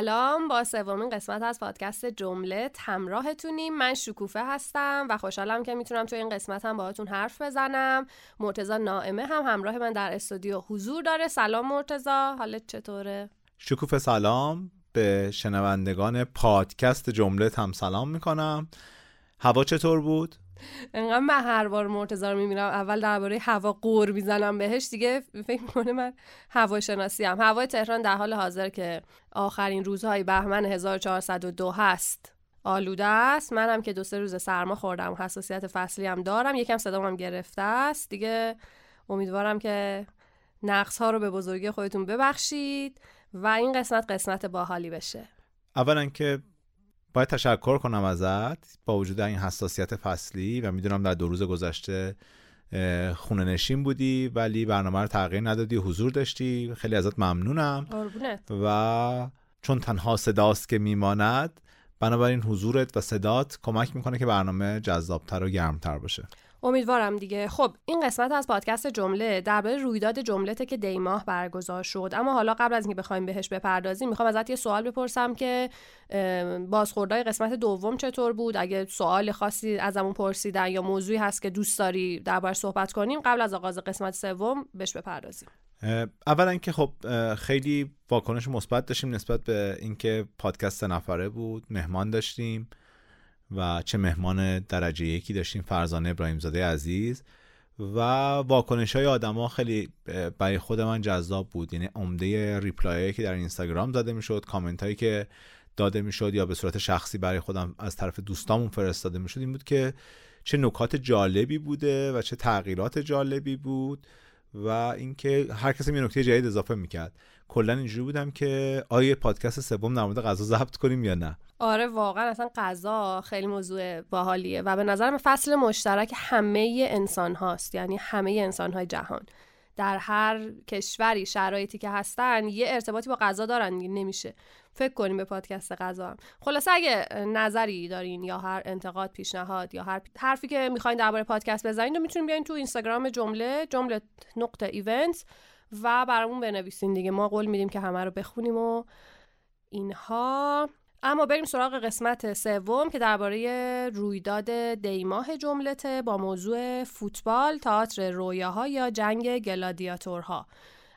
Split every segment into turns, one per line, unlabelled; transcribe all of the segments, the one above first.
سلام. با سومین قسمت از پادکست جمله همراهتونیم. من شکوفه هستم و خوشحالم که می‌تونم تو این قسمت هم باهاتون حرف بزنم. مرتزا نائمه هم همراه من در استودیو حضور داره. سلام مرتزا حالت چطوره؟
شکوفه سلام. به شنوندگان پادکست جمله هم سلام می‌کنم. هوا چطور بود؟
انقدر من هر بار مرتضی رو می‌بینم اول درباره هوا قور می‌زنم بهش دیگه فکر می‌کنه من هواشناسی هم هوای تهران در حال حاضر که آخرین روزهای بهمن 1402 هست. آلوده است. منم که دو سه روز سرما خوردم. حساسیت فصلی هم دارم. یکم صدام هم گرفته است. دیگه امیدوارم که نقص ها رو به بزرگی خودتون ببخشید و این قسمت قسمت باحالی بشه.
اولا که باید تشکر کنم ازت با وجود این حساسیت فصلی و می‌دونم در دو روز گذشته خونه نشین بودی ولی برنامه رو تغییر ندادی حضور داشتی. خیلی ازت ممنونم. و چون تنها صداست که میماند بنابراین حضورت و صدات کمک می‌کنه که برنامه جذابتر و گرمتر باشه.
امیدوارم دیگه. خب این قسمت از پادکست جمله درباره رویداد جملته که دی ماه برگزار شد. اما حالا قبل از اینکه بخوایم بهش بپردازیم می‌خوام ازت یه سوال بپرسم که بازخوردهای قسمت دوم چطور بود؟ اگه سوال خاصی ازمون پرسیدن یا موضوعی هست که دوست داری درباره صحبت کنیم قبل از آغاز قسمت سوم بهش بپردازیم.
اولا که خب خیلی واکنش مثبت داشتیم نسبت به اینکه پادکست نفره بود مهمان داشتیم. و چه مهمان درجه یکی داشتیم فرزانه ابراهیم زاده عزیز. و واکنش های آدما خیلی برای خود من جذاب بود. یعنی عمده ریپلای که در اینستاگرام داده می‌شد کامنت هایی که داده می‌شد یا به صورت شخصی برای خودم از طرف دوستامون فرستاده می‌شد این بود که چه نکات جالبی بوده و چه تغییرات جالبی بود و اینکه هر کسی یه نکته جدید اضافه می‌کرد. کلا اینجوری بودم که آیا پادکست سوم در مورد غذا ضبط کنیم یا نه؟
آره واقعا اصلا غذا خیلی موضوع باحالیه و به نظرم فصل مشترک همه انسان هاست یعنی همه انسان های جهان. در هر کشوری شرایطی که هستن یه ارتباطی با غذا دارن نمیشه. فکر کنیم به پادکست غذا هم. خلاصه اگه نظری دارین یا هر انتقاد پیشنهاد یا هر حرفی که می‌خواین درباره پادکست بزنین رو می‌تونین بیاین تو اینستاگرام جمله جمله نقطه event و برامون بنویسین دیگه ما قول میدیم که همه رو بخونیم و اینها اما بریم سراغ قسمت سوم که درباره رویداد دیماه جم‌لته با موضوع فوتبال، تئاتر رویاها یا جنگ گلادیاتورها.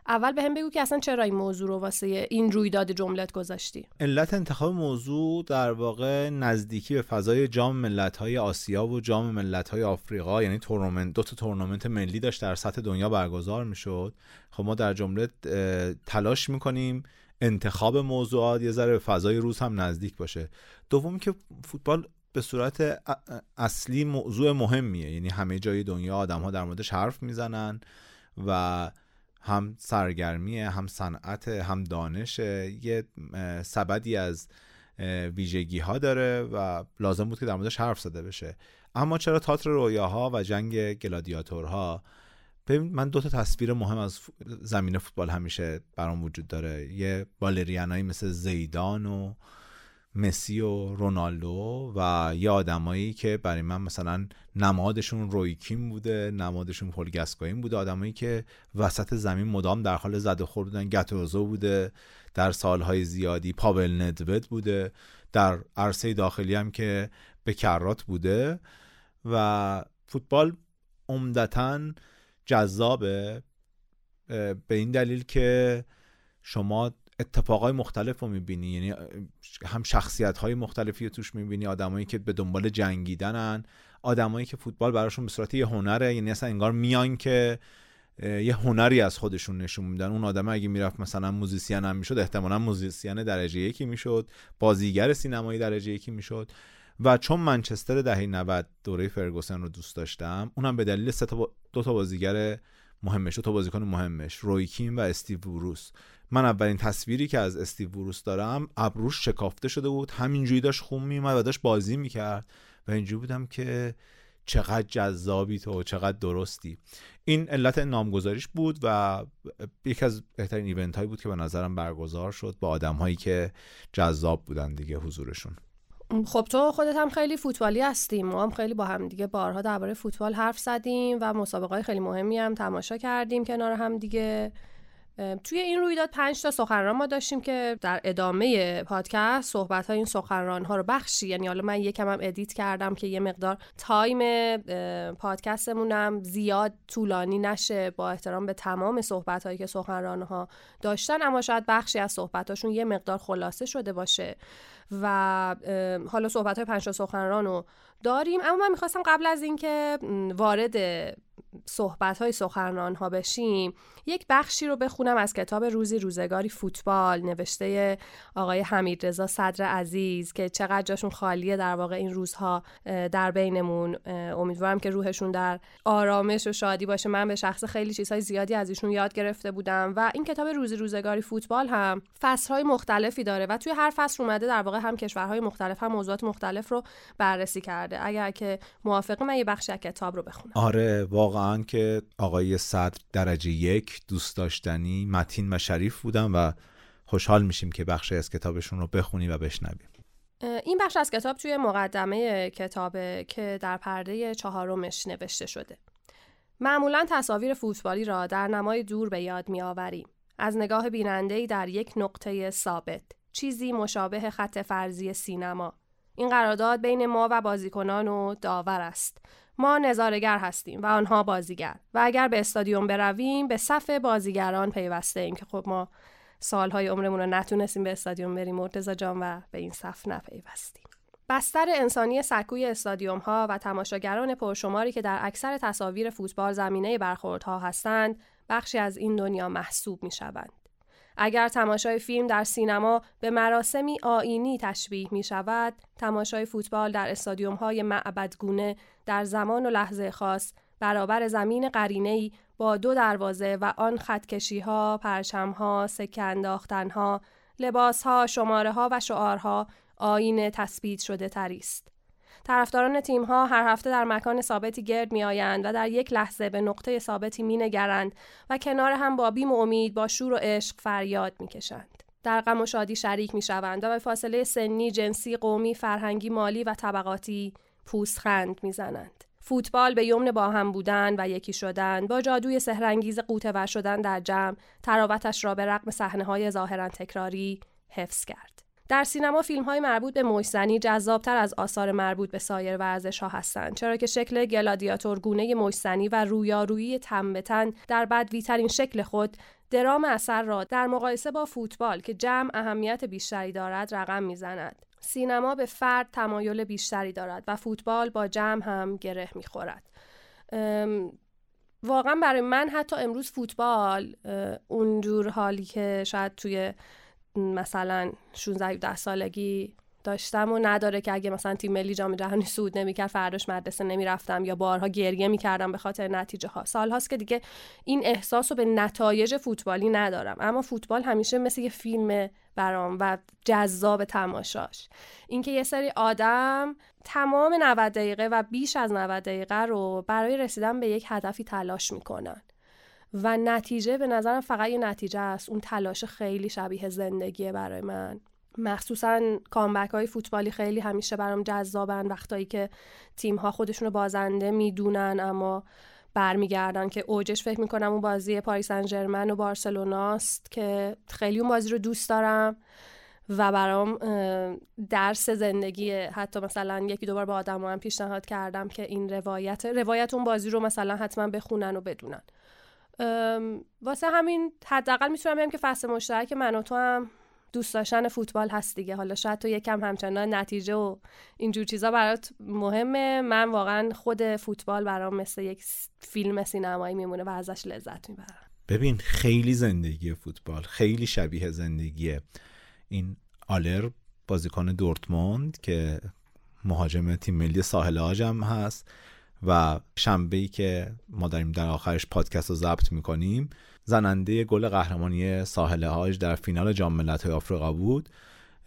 اول به هم بگو که اصلا چرا این موضوع رو واسه این رویداد جم‌لت گذاشتی؟
علت انتخاب موضوع در واقع نزدیکی به فضای جام ملت‌های آسیا و جام ملت‌های آفریقا یعنی تورنمنت دو تا تورنمنت ملی داشت در سطح دنیا برگزار می‌شد. خب ما در جمله تلاش می‌کنیم انتخاب موضوعات یه ذره به فضای روز هم نزدیک باشه. دوم که فوتبال به صورت اصلی موضوع مهمیه. یعنی همه جای دنیا آدم ها در موردش حرف می‌زنن و هم سرگرمیه هم صنعت هم دانش یه سبدی از ویژگی ها داره و لازم بود که در موردش حرف زده بشه. اما چرا تاتر رویاها و جنگ گلادیاتورها؟ ببین من دو تا تصویر مهم از زمین فوتبال همیشه برام وجود داره. یه بالرینایی مثل زیدان و مسی و رونالدو و یه آدمایی که برای من مثلا نمادشون رویکین بوده نمادشون پل بوده آدمایی که وسط زمین مدام در حال زد و خورد بودن گتوزو بوده در سالهای زیادی پاول ندوت بوده در عرصه داخلی هم که به کرات بوده و فوتبال عمدتا جذابه به این دلیل که شما اتفاقای مختلف رو می‌بینی. یعنی هم شخصیت های مختلفی رو توش می‌بینی آدمایی که به دنبال جنگیدنن آدمایی که فوتبال براشون به صورت یه هنره یعنی اصلا انگار میان که یه هنری از خودشون نشون میدن. اون آدم اگه می‌رفت مثلا musician هم می‌شد احتمالا musician درجه یکی می‌شد بازیگر سینمایی درجه یکی می‌شد. و چون منچستر دهه 90 دوره فرگوسن رو دوست داشتم اونم به دلیل سه تا دو تا بازیگر مهمش دو تا بازیکن مهمش روی کین و استیو بروس. من اولین تصویری که از استیو بروس دارم ابروش شکافته شده بود همینجوری داشت خون میومد و داشت بازی می‌کرد و اینجوری بودم که چقدر جذابی تو چقدر درستی. این علت نامگذاریش بود و یکی از بهترین event هایی بود که به نظرم برگزار شد با آدم هایی که جذاب بودن دیگه حضورشون.
خب تو خودت هم خیلی فوتبالی هستی ما هم خیلی با هم دیگه بارها درباره فوتبال حرف زدیم و مسابقه های خیلی مهمی هم تماشا کردیم کنار هم دیگه. توی این رویداد پنج تا سخنران ما داشتیم که در ادامه پادکست صحبت های این سخنران ها رو پخش. یعنی حالا من یکم هم edit کردم که یه مقدار time پادکستمونم زیاد طولانی نشه با احترام به تمام صحبت هایی که سخنران ها داشتن. اما شاید بخشی از صحبت هاشون یه مقدار خلاصه شده باشه. و حالا صحبت های پنج سخنران رو داریم. اما من می‌خواستم قبل از اینکه وارد صحبت های سخنران ها بشیم یک بخشی رو بخونم از کتاب روزی روزگاری فوتبال نوشته آقای حمید رضا صدر عزیز که چقدر جاشون خالیه در واقع این روزها در بینمون. امیدوارم که روحشون در آرامش و شادی باشه. من به شخص خیلی چیزهای زیادی از ایشون یاد گرفته بودم و این کتاب روزی روزگاری فوتبال هم فصلهای مختلفی داره و توی هر فصل اومده در واقع هم کشورهای مختلف هم موضوعات مختلف رو بررسی کرده. اگر که موافقه من یه بخشی از کتاب رو بخونم.
آره واقعا. که آقای صدر درجه یک دوست داشتنی متین و شریف بودن و خوشحال میشیم که بخشی از کتابشون رو بخونی و بشنویم.
این بخش از کتاب توی مقدمه کتابه که در پرده چهارمش نوشته شده. معمولا تصاویر فوتبالی را در نمای دور به یاد می آوریم. از نگاه بینندهی در یک نقطه ثابت چیزی مشابه خط فرضی سینما. این قرارداد بین ما و بازیکنان و داور است. ما نظارگر هستیم و آنها بازیگر و اگر به استادیوم برویم به صف بازیگران پیوسته ایم که خب ما سالهای عمرمون رو نتونستیم به استادیوم بریم مرتزا جان و به این صف نپیوستیم بستر انسانی سکوی استادیوم ها و تماشاگران پرشماری که در اکثر تصاویر فوتبال زمینه برخوردها هستند بخشی از این دنیا محسوب می شوند. اگر تماشای فیلم در سینما به مراسمی آینی تشبیه می شود، تماشای فوتبال در استادیوم های معبدگونه در زمان و لحظه خاص برابر زمین قرینه‌ای با دو دروازه و آن خطکشی ها، پرچم ها، سکه انداختن ها، لباس ها، شماره ها و شعارها آین تثبیت شده تری است. طرفداران تیم ها هر هفته در مکان ثابتی گرد می آیند و در یک لحظه به نقطه ثابتی می نگرند و کنار هم با بیم و امید با شور و عشق فریاد می کشند. در غم و شادی شریک می شوند و به فاصله سنی، جنسی، قومی، فرهنگی، مالی و طبقاتی پوستخند می زنند. فوتبال به یمن با هم بودن و یکی شدن با جادوی سهرنگیز قوطه شدن در جمع تراوتش را به رغم صحنه های ظاهرا تکراری حفظ کرد. در سینما فیلم های مربوط به مشزنی جذابتر از آثار مربوط به سایر ورزش ها هستند چرا که شکل گلادیاتور گونه مشزنی و رویارویی تن به در بدویترین شکل خود درام اثر را در مقایسه با فوتبال که جمع اهمیت بیشتری دارد رقم می‌زند. سینما به فرد تمایل بیشتری دارد و فوتبال با جمع هم گره می‌خورد. واقعا برای من حتی امروز فوتبال اونجور حالی که شاید توی مثلا 16 17 سالگی داشتم و نداره که اگه مثلا تیم ملی جام جهانی سود نمی‌کرد فرداش مدرسه نمی‌رفتم یا بارها گریه می‌کردم به خاطر نتیجه ها سال هاست که دیگه این احساس رو به نتایج فوتبالی ندارم. اما فوتبال همیشه مثل یه فیلم برام و جذاب تماشاش. اینکه یه سری آدم تمام 90 دقیقه و بیش از 90 دقیقه رو برای رسیدن به یک هدفی تلاش می‌کنن. و نتیجه به نظرم فقط یه نتیجه است. اون تلاش خیلی شبیه زندگیه برای من. مخصوصا کامبک های فوتبالی خیلی همیشه برام جذابن. وقتایی که تیم ها خودشونو بازنده می‌دونن اما برمیگردن که اوجش فکر می‌کنم اون بازی پاریس سن و بارسلوناست که خیلی اون بازی رو دوست دارم و برام درس زندگی حتی مثلا یکی دوبار با آدم هم پیشنهاد کردم که این روایت روایت اون بازی رو مثلا حتما بخونن و بدونن. واسه همین حداقل می‌تونم بگم که فصل مشترک من و تو هم دوست داشتن فوتبال هست دیگه. حالا شاید تو یکم همچنان نتیجه و اینجور چیزا برات مهمه. من واقعا خود فوتبال برام مثل یک فیلم سینمایی میمونه و ازش لذت می‌برم.
ببین خیلی زندگی فوتبال خیلی شبیه زندگی این آلر بازیکن دورتموند که مهاجم تیم ملی ساحل آجم هست. و شنبه ای که ما داریم در آخرش پادکست رو ضبط می‌کنیم زننده گل قهرمانی ساحل هاج در فینال جام ملت‌های آفریقا بود.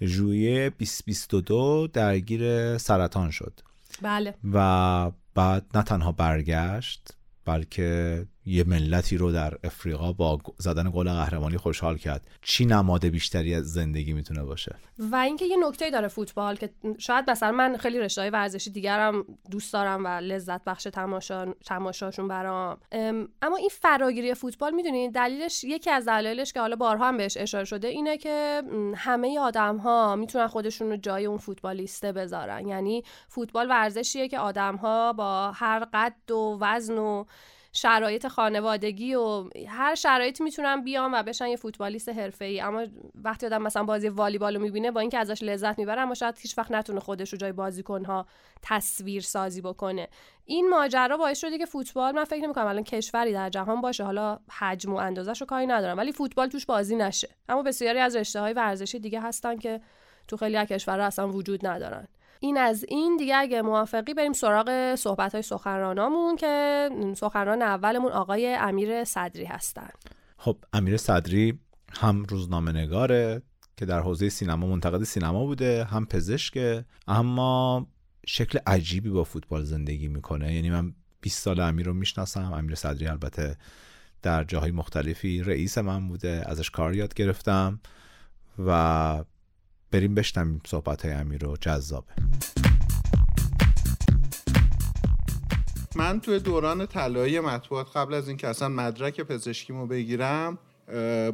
ژوئیه 2022 درگیر سرطان شد.
بله.
و بعد نه تنها برگشت بلکه یه ملتی رو در افریقا با زدن گل قهرمانی خوشحال کرد. چی نماد بیشتری از زندگی می‌تونه باشه؟
و اینکه یه نکته داره فوتبال که شاید مثلا من خیلی رشته ورزشی دیگرم دوست دارم و لذت بخش تماشا تماشاشون برام. اما این فراگیری فوتبال می‌دونید دلیلش یکی از دلایلش که حالا بارها هم بهش اشاره شده اینه که همه آدم ها می‌تونن خودشون رو جای اون فوتبالیسته بذارن. یعنی فوتبال ورزشیه که آدم ها با هر قد و وزن و شرایط خانوادگی و هر شرایطی می‌تونن بیان و بشن یه فوتبالیست ای اما وقتی آدم مثلا بازی والیبال رو می‌بینه با اینکه ازش لذت می‌بره اما شاید هیچ وقت نتونه خودش رو جای بازیکنها تصویر سازی بکنه. این ماجرا باعث شده که فوتبال من فکر نمی‌کنم الان کشوری در جهان باشه. حالا حجم و اندازش رو کاری ندارم ولی فوتبال توش بازی نشه. اما بسیاری از رشته های ورزشی دیگه هستن که تو خیلی از کشورها اصلا وجود ندارن. این از این دیگه اگه موافقی بریم سراغ صحبت های سخنرانامون که سخنران اولمون آقای امیر صدری هستن.
خب امیر صدری هم روزنامه نگاره که در حوزه سینما منتقد سینما بوده هم پزشکه اما شکل عجیبی با فوتبال زندگی می‌کنه. یعنی من 20 سال امیر رو می‌شناسم. امیر صدری البته در جاهای مختلفی رئیس من بوده ازش کار یاد گرفتم و بریم بشنویم صحبت های امیر رو جذابه.
من توی دوران طلایی مطبوعات قبل از اینکه اصلا مدرک پزشکیمو بگیرم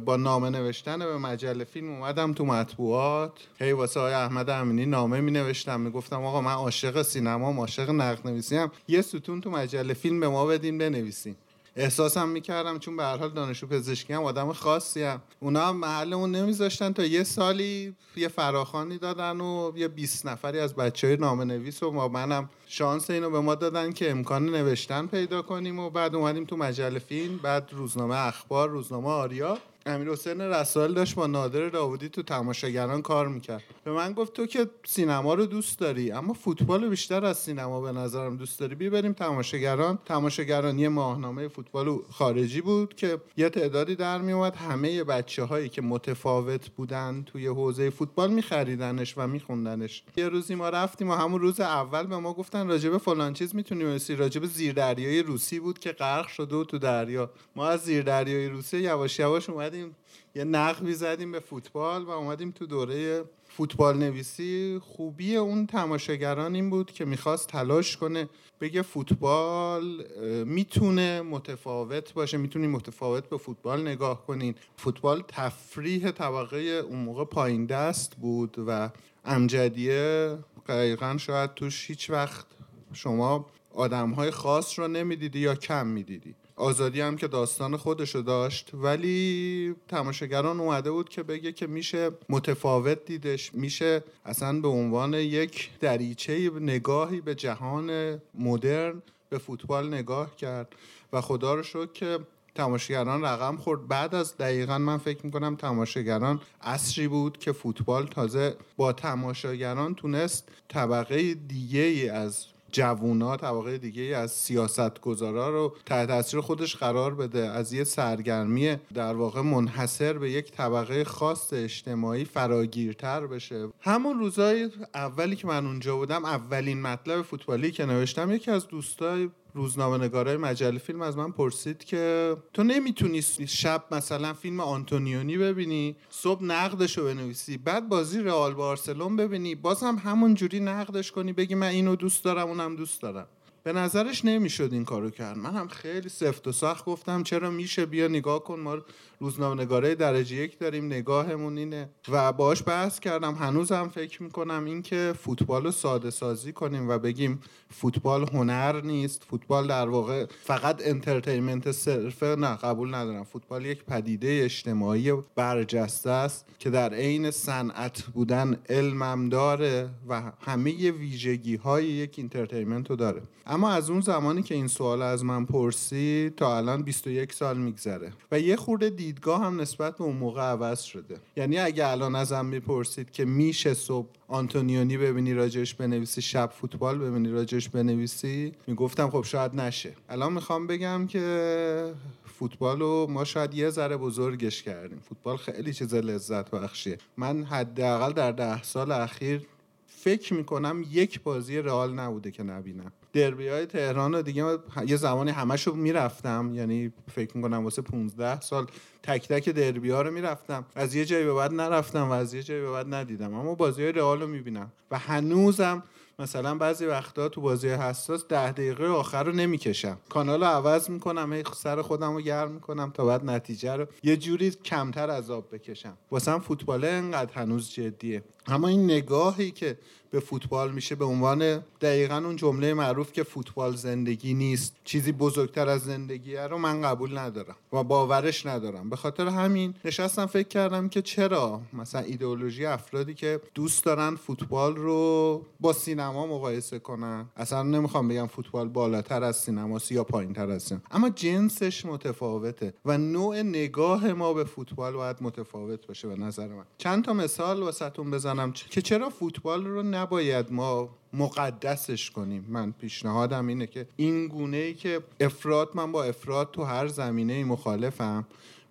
با نامه نوشتن به مجله فیلم اومدم تو مطبوعات. هی واسه های احمد امینی نامه می نوشتم می گفتم آقا من عاشق سینما عاشق نقد نویسی یه ستون تو مجله فیلم به ما بدین بنویسیم. احساسم می‌کردم چون به هر حال دانشجو پزشکی هم آدم خاصی هم. اونا هم محلمون نمیذاشتن تا یه سالی یه فراخانی دادن و یه 20 نفری از بچه های نامه نویس و ما منم شانس اینو به ما دادن که امکان نوشتن پیدا کنیم و بعد اومدیم تو مجله فیلم بعد روزنامه اخبار روزنامه آریا. امیر حسین رسال داشت با نادر داودی تو تماشاگران کار می‌کرد. به من گفت تو که سینما رو دوست داری اما فوتبال بیشتر از سینما به نظرم دوست داری. بی بریم تماشاگران. تماشاگران یه ماهنامه فوتبال خارجی بود که یه تعدادی در میومد همه بچه هایی که متفاوت بودن توی حوزه فوتبال میخریدنش و میخوندنش. یه روزی ما رفتیم و همون روز اول به ما گفتن راجب فلان چیز می‌تونیم راجب زیردریای روسی بود که غرق شده و تو دریا. ما از زیردریای روسی یواش یواش اومدیم یه نقبی زدیم به فوتبال و اومدیم تو دوره فوتبال نویسی خوبی اون تماشاگران این بود که می‌خواست تلاش کنه بگه فوتبال می‌تونه متفاوت باشه می‌تونی متفاوت به فوتبال نگاه کنین. فوتبال تفریح طبقه اون موقع پایین دست بود و امجدیه دقیقا شاید توش هیچ وقت شما آدم های خاص رو نمی‌دیدی یا کم می‌دیدی. آزادی هم که داستان خودشو داشت ولی تماشاگران اومده بود که بگه که میشه متفاوت دیدش میشه اصلا به عنوان یک دریچه نگاهی به جهان مدرن به فوتبال نگاه کرد. و خدا رو شد که تماشاگران رقم خورد. بعد از دقیقا من فکر می‌کنم تماشاگران اصری بود که فوتبال تازه با تماشاگران تونست طبقه دیگه ای از جوونا طبقه دیگه از سیاست گذارا رو تحت تاثیر خودش قرار بده. از یه سرگرمی در واقع منحصر به یک طبقه خاص اجتماعی فراگیرتر بشه. همون روزای اولی که من اونجا بودم اولین مطلب فوتبالی که نوشتم یکی از دوستای روزنامه نگارای مجله فیلم از من پرسید که تو نمی‌تونی شب مثلا فیلم آنتونیونی ببینی صبح نقدش رو بنویسی بعد بازی رئال بارسلونا ببینی باز هم همون جوری نقدش کنی بگی من اینو دوست دارم اونم دوست دارم. به نظرش نمی‌شد این کارو کرد. من هم خیلی سفت و سخت گفتم چرا میشه بیا نگاه کن ما روزنامه‌نگار درجه یک داریم نگاهمون اینه. و باش بحث کردم. هنوزم فکر می‌کنم اینکه فوتبال رو ساده سازی کنیم و بگیم فوتبال هنر نیست. فوتبال در واقع فقط entertainment صرفه نه قبول ندارم. فوتبال یک پدیده اجتماعی برجسته است که در عین صنعت بودن علمم داره و همه ویژگی های یک entertainment رو داره. اما از اون زمانی که این سوال از من پرسید تا الان 21 سال میگذره. و یه خورده دیدگاه هم نسبت به اون موقع عوض شده. یعنی اگه الان ازم می‌پرسید که میشه صبح آنتونیونی ببینی راجش بنویسی شب فوتبال ببینی راجش بنویسی می‌گفتم خب شاید نشه. الان می‌خوام بگم که فوتبال رو ما شاید یه ذره بزرگش کردیم. فوتبال خیلی چیز لذت بخشیه. من حداقل در ده سال اخیر فکر می‌کنم یک بازی رئال نبوده که نبینم. دربی های تهران رو دیگه یه زمانی همشو می‌رفتم یعنی فکر می‌کنم واسه 15 سال تک تک دربی ها رو می‌رفتم. از یه جایی به بعد نرفتم و از یه جایی به بعد ندیدم. اما بازی های رئال رو می‌بینم. و هنوزم مثلا بعضی وقتا تو بازی حساس ده دقیقه آخر رو نمی‌کشم. کانال رو عوض می‌کنم هی سر خودم رو گرم می‌کنم تا بعد نتیجه رو یه جوری کمتر عذاب بکشم. واسه فوتبال انقدر هنوز جدیه. اما این نگاهی که به فوتبال میشه به عنوان دقیقا اون جمله معروف که فوتبال زندگی نیست چیزی بزرگتر از زندگیه رو من قبول ندارم و باورش ندارم. به خاطر همین نشستم فکر کردم که چرا مثلا ایدئولوژی افرادی که دوست دارن فوتبال رو با سینما مقایسه کنن. اصلا نمی‌خوام بگم فوتبال بالاتر از سینما یا پایینتر از سینما. اما جنسش متفاوته و نوع نگاه ما به فوتبال باید متفاوت باشه به نظر من. چند تا مثال واسهتون بزنم. که چرا فوتبال رو نباید ما مقدسش کنیم؟ من پیشنهادم اینه که این گونه ای که افراد من با افراد تو هر زمینه ای مخالفم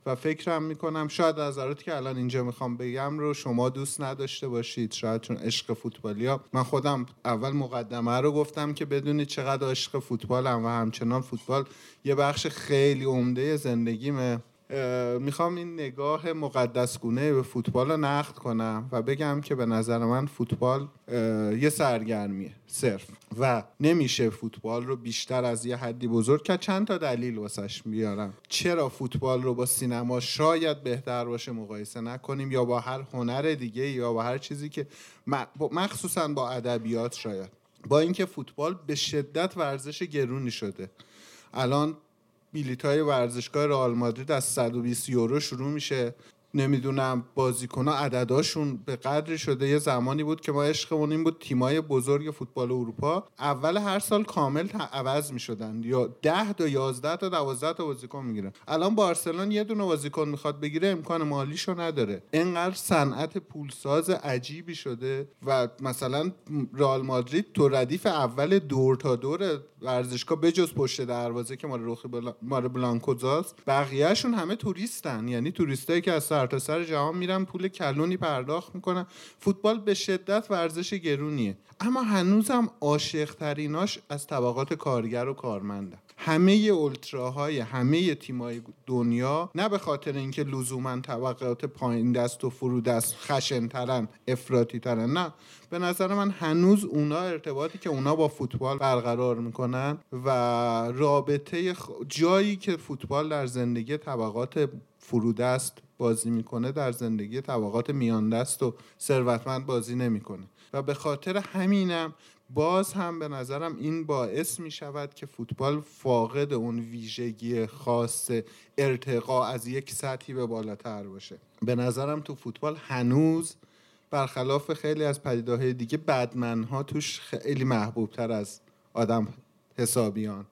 و فکرم می‌کنم شاید نظراتی که الان اینجا می‌خوام بگم رو شما دوست نداشته باشید. شاید چون عشق فوتبالی ها من خودم اول مقدمه رو گفتم که بدونید چقدر عشق فوتبالم و همچنان فوتبال یه بخش خیلی عمده زندگیمه. می‌خوام این نگاه مقدسگونه به فوتبال رو نقد کنم و بگم که به نظر من فوتبال یه سرگرمیه صرف. و نمیشه فوتبال رو بیشتر از یه حدی بزرگ کرد. چند تا دلیل واسش بیارم. چرا فوتبال رو با سینما شاید بهتر باشه مقایسه نکنیم یا با هر هنر دیگه یا با هر چیزی که مخصوصا با ادبیات شاید. با اینکه فوتبال به شدت ورزش گرونی شده. الان بلیط های ورزشگاه رئال مادرید از 120 یورو شروع میشه. نمی‌دونم بازیکن عدداشون به قدری شده. یه زمانی بود که ما عشقمون این بود تیمای بزرگ فوتبال اروپا اول هر سال کامل عوض می‌شدن. یا 10 تا 11 تا 12 تا بازیکن می‌گیرن الان بارسلون یه دونه بازیکن می‌خواد بگیره امکان مالیشو نداره. اینقدر صنعت پولساز عجیبی شده و مثلا رئال مادرید تو ردیف اول دور تا دور ورزشگاه بجز پشت دروازه که مال روخ بلا... مال بلانکوزاست بقیهشون همه توریستن. یعنی توریستایی که از سرتاسر سر جهان میرن پول کلونی پرداخت می‌کنن. فوتبال به شدت ورزش گرونیه. اما هنوزم عاشق تریناش از طبقات کارگر و کارمندن همه اولتراهای همه تیمای دنیا نه به خاطر اینکه لزوما طبقات پایین دست و فرو دست خشنترن افراطی ترن نه. به نظر من هنوز اونا ارتباطی که اونا با فوتبال برقرار می‌کنن و رابطه جایی که فوتبال در زندگی طبقات فرودست بازی می‌کنه در زندگی طبقات میان دست و ثروتمند بازی نمی‌کنه. و به خاطر همینم باز هم به نظرم این باعث می شود که فوتبال فاقد اون ویژگی خاص ارتقا از یک سطحی به بالاتر باشه. به نظرم تو فوتبال هنوز برخلاف خیلی از پدیده‌های دیگه بدمن ها توش خیلی محبوب تر از آدم حسابیان.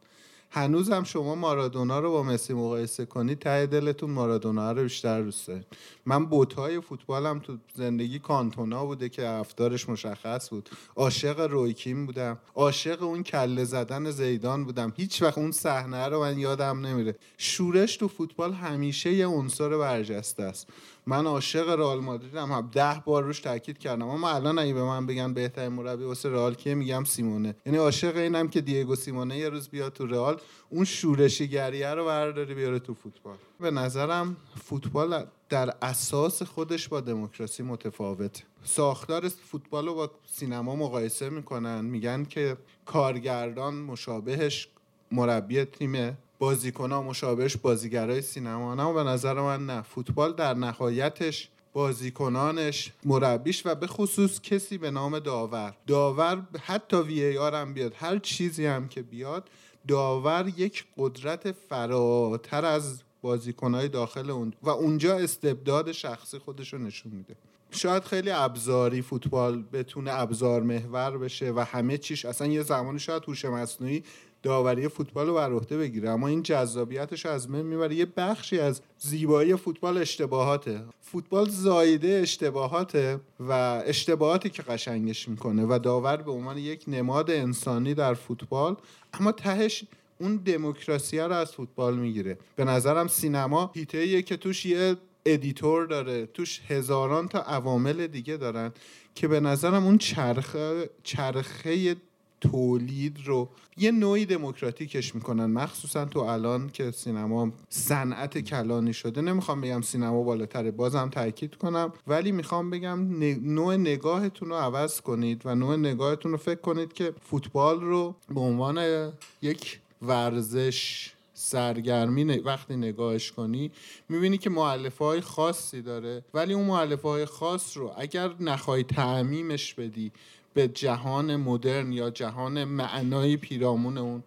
هنوز هم شما مارادونا رو با مسی مقایسه کنید ته دلتون مارادونا رو بیشتر دوست دارید. من بوتای فوتبالم تو زندگی کانتونا بوده که رفتارش مشخص بود. عاشق رویکیم بودم. عاشق اون کله زدن زیدان بودم. هیچ وقت اون صحنه رو من یادم نمیره. شورش تو فوتبال همیشه یه عنصر برجسته است. من عاشق رئال مادریدم. هم ده بار روش تاکید کردم. اما الان اگه به من بگن بهترین مربی واسه رئال کیه میگم سیمونه. یعنی عاشق اینم که دیگو سیمونه یه روز بیاد تو رئال اون شورشی گریه رو برداری بیاره تو فوتبال. به نظرم فوتبال در اساس خودش با دموکراسی متفاوت ساختار فوتبال رو با سینما مقایسه می‌کنن. میگن که کارگردان مشابهش مربی تیمه. بازیکنها مشابهش بازیگرای سینما. نه به نظر من نه. فوتبال در نهایتش بازیکنانش مربیش و به خصوص کسی به نام داور. داور حتی وی ای آر هم بیاد. هر چیزی هم که بیاد داور یک قدرت فراتر از بازیکنهای داخل اون و اونجا استبداد شخصی خودش رو نشون میده. شاید خیلی ابزاری فوتبال بتونه ابزار محور بشه و همه چیش. اصلا یه زمانی شاید هوش مصنوعی داوری فوتبال رو بر عهده بگیره. اما این جذابیتش از من می‌بره. یه بخشی از زیبایی فوتبال اشتباهاته. فوتبال زایده اشتباهاته و اشتباهاتی که قشنگش می‌کنه و داور به عنوان یک نماد انسانی در فوتبال اما تهش اون دموکراسی رو از فوتبال می‌گیره. به نظرم سینما هیته که توش یه editor داره. توش هزاران تا عوامل دیگه دارن که به نظرم اون چرخه چرخه تولید رو یه نوعی دموکراتیکش می‌کنن. مخصوصا تو الان که سینما صنعت کلانی شده. نمی‌خوام بگم سینما بالاتره بازم تاکید کنم. ولی می‌خوام بگم نوع نگاهتون رو عوض کنید و نوع نگاهتون رو فکر کنید که فوتبال رو به عنوان یک ورزش سرگرمی وقتی نگاهش کنی می‌بینی که معلفه های خاصی داره. ولی اون معلفه های خاص رو اگر نخوای تعمیمش بدی به جهان مدرن یا جهان معنایی پیرامون اون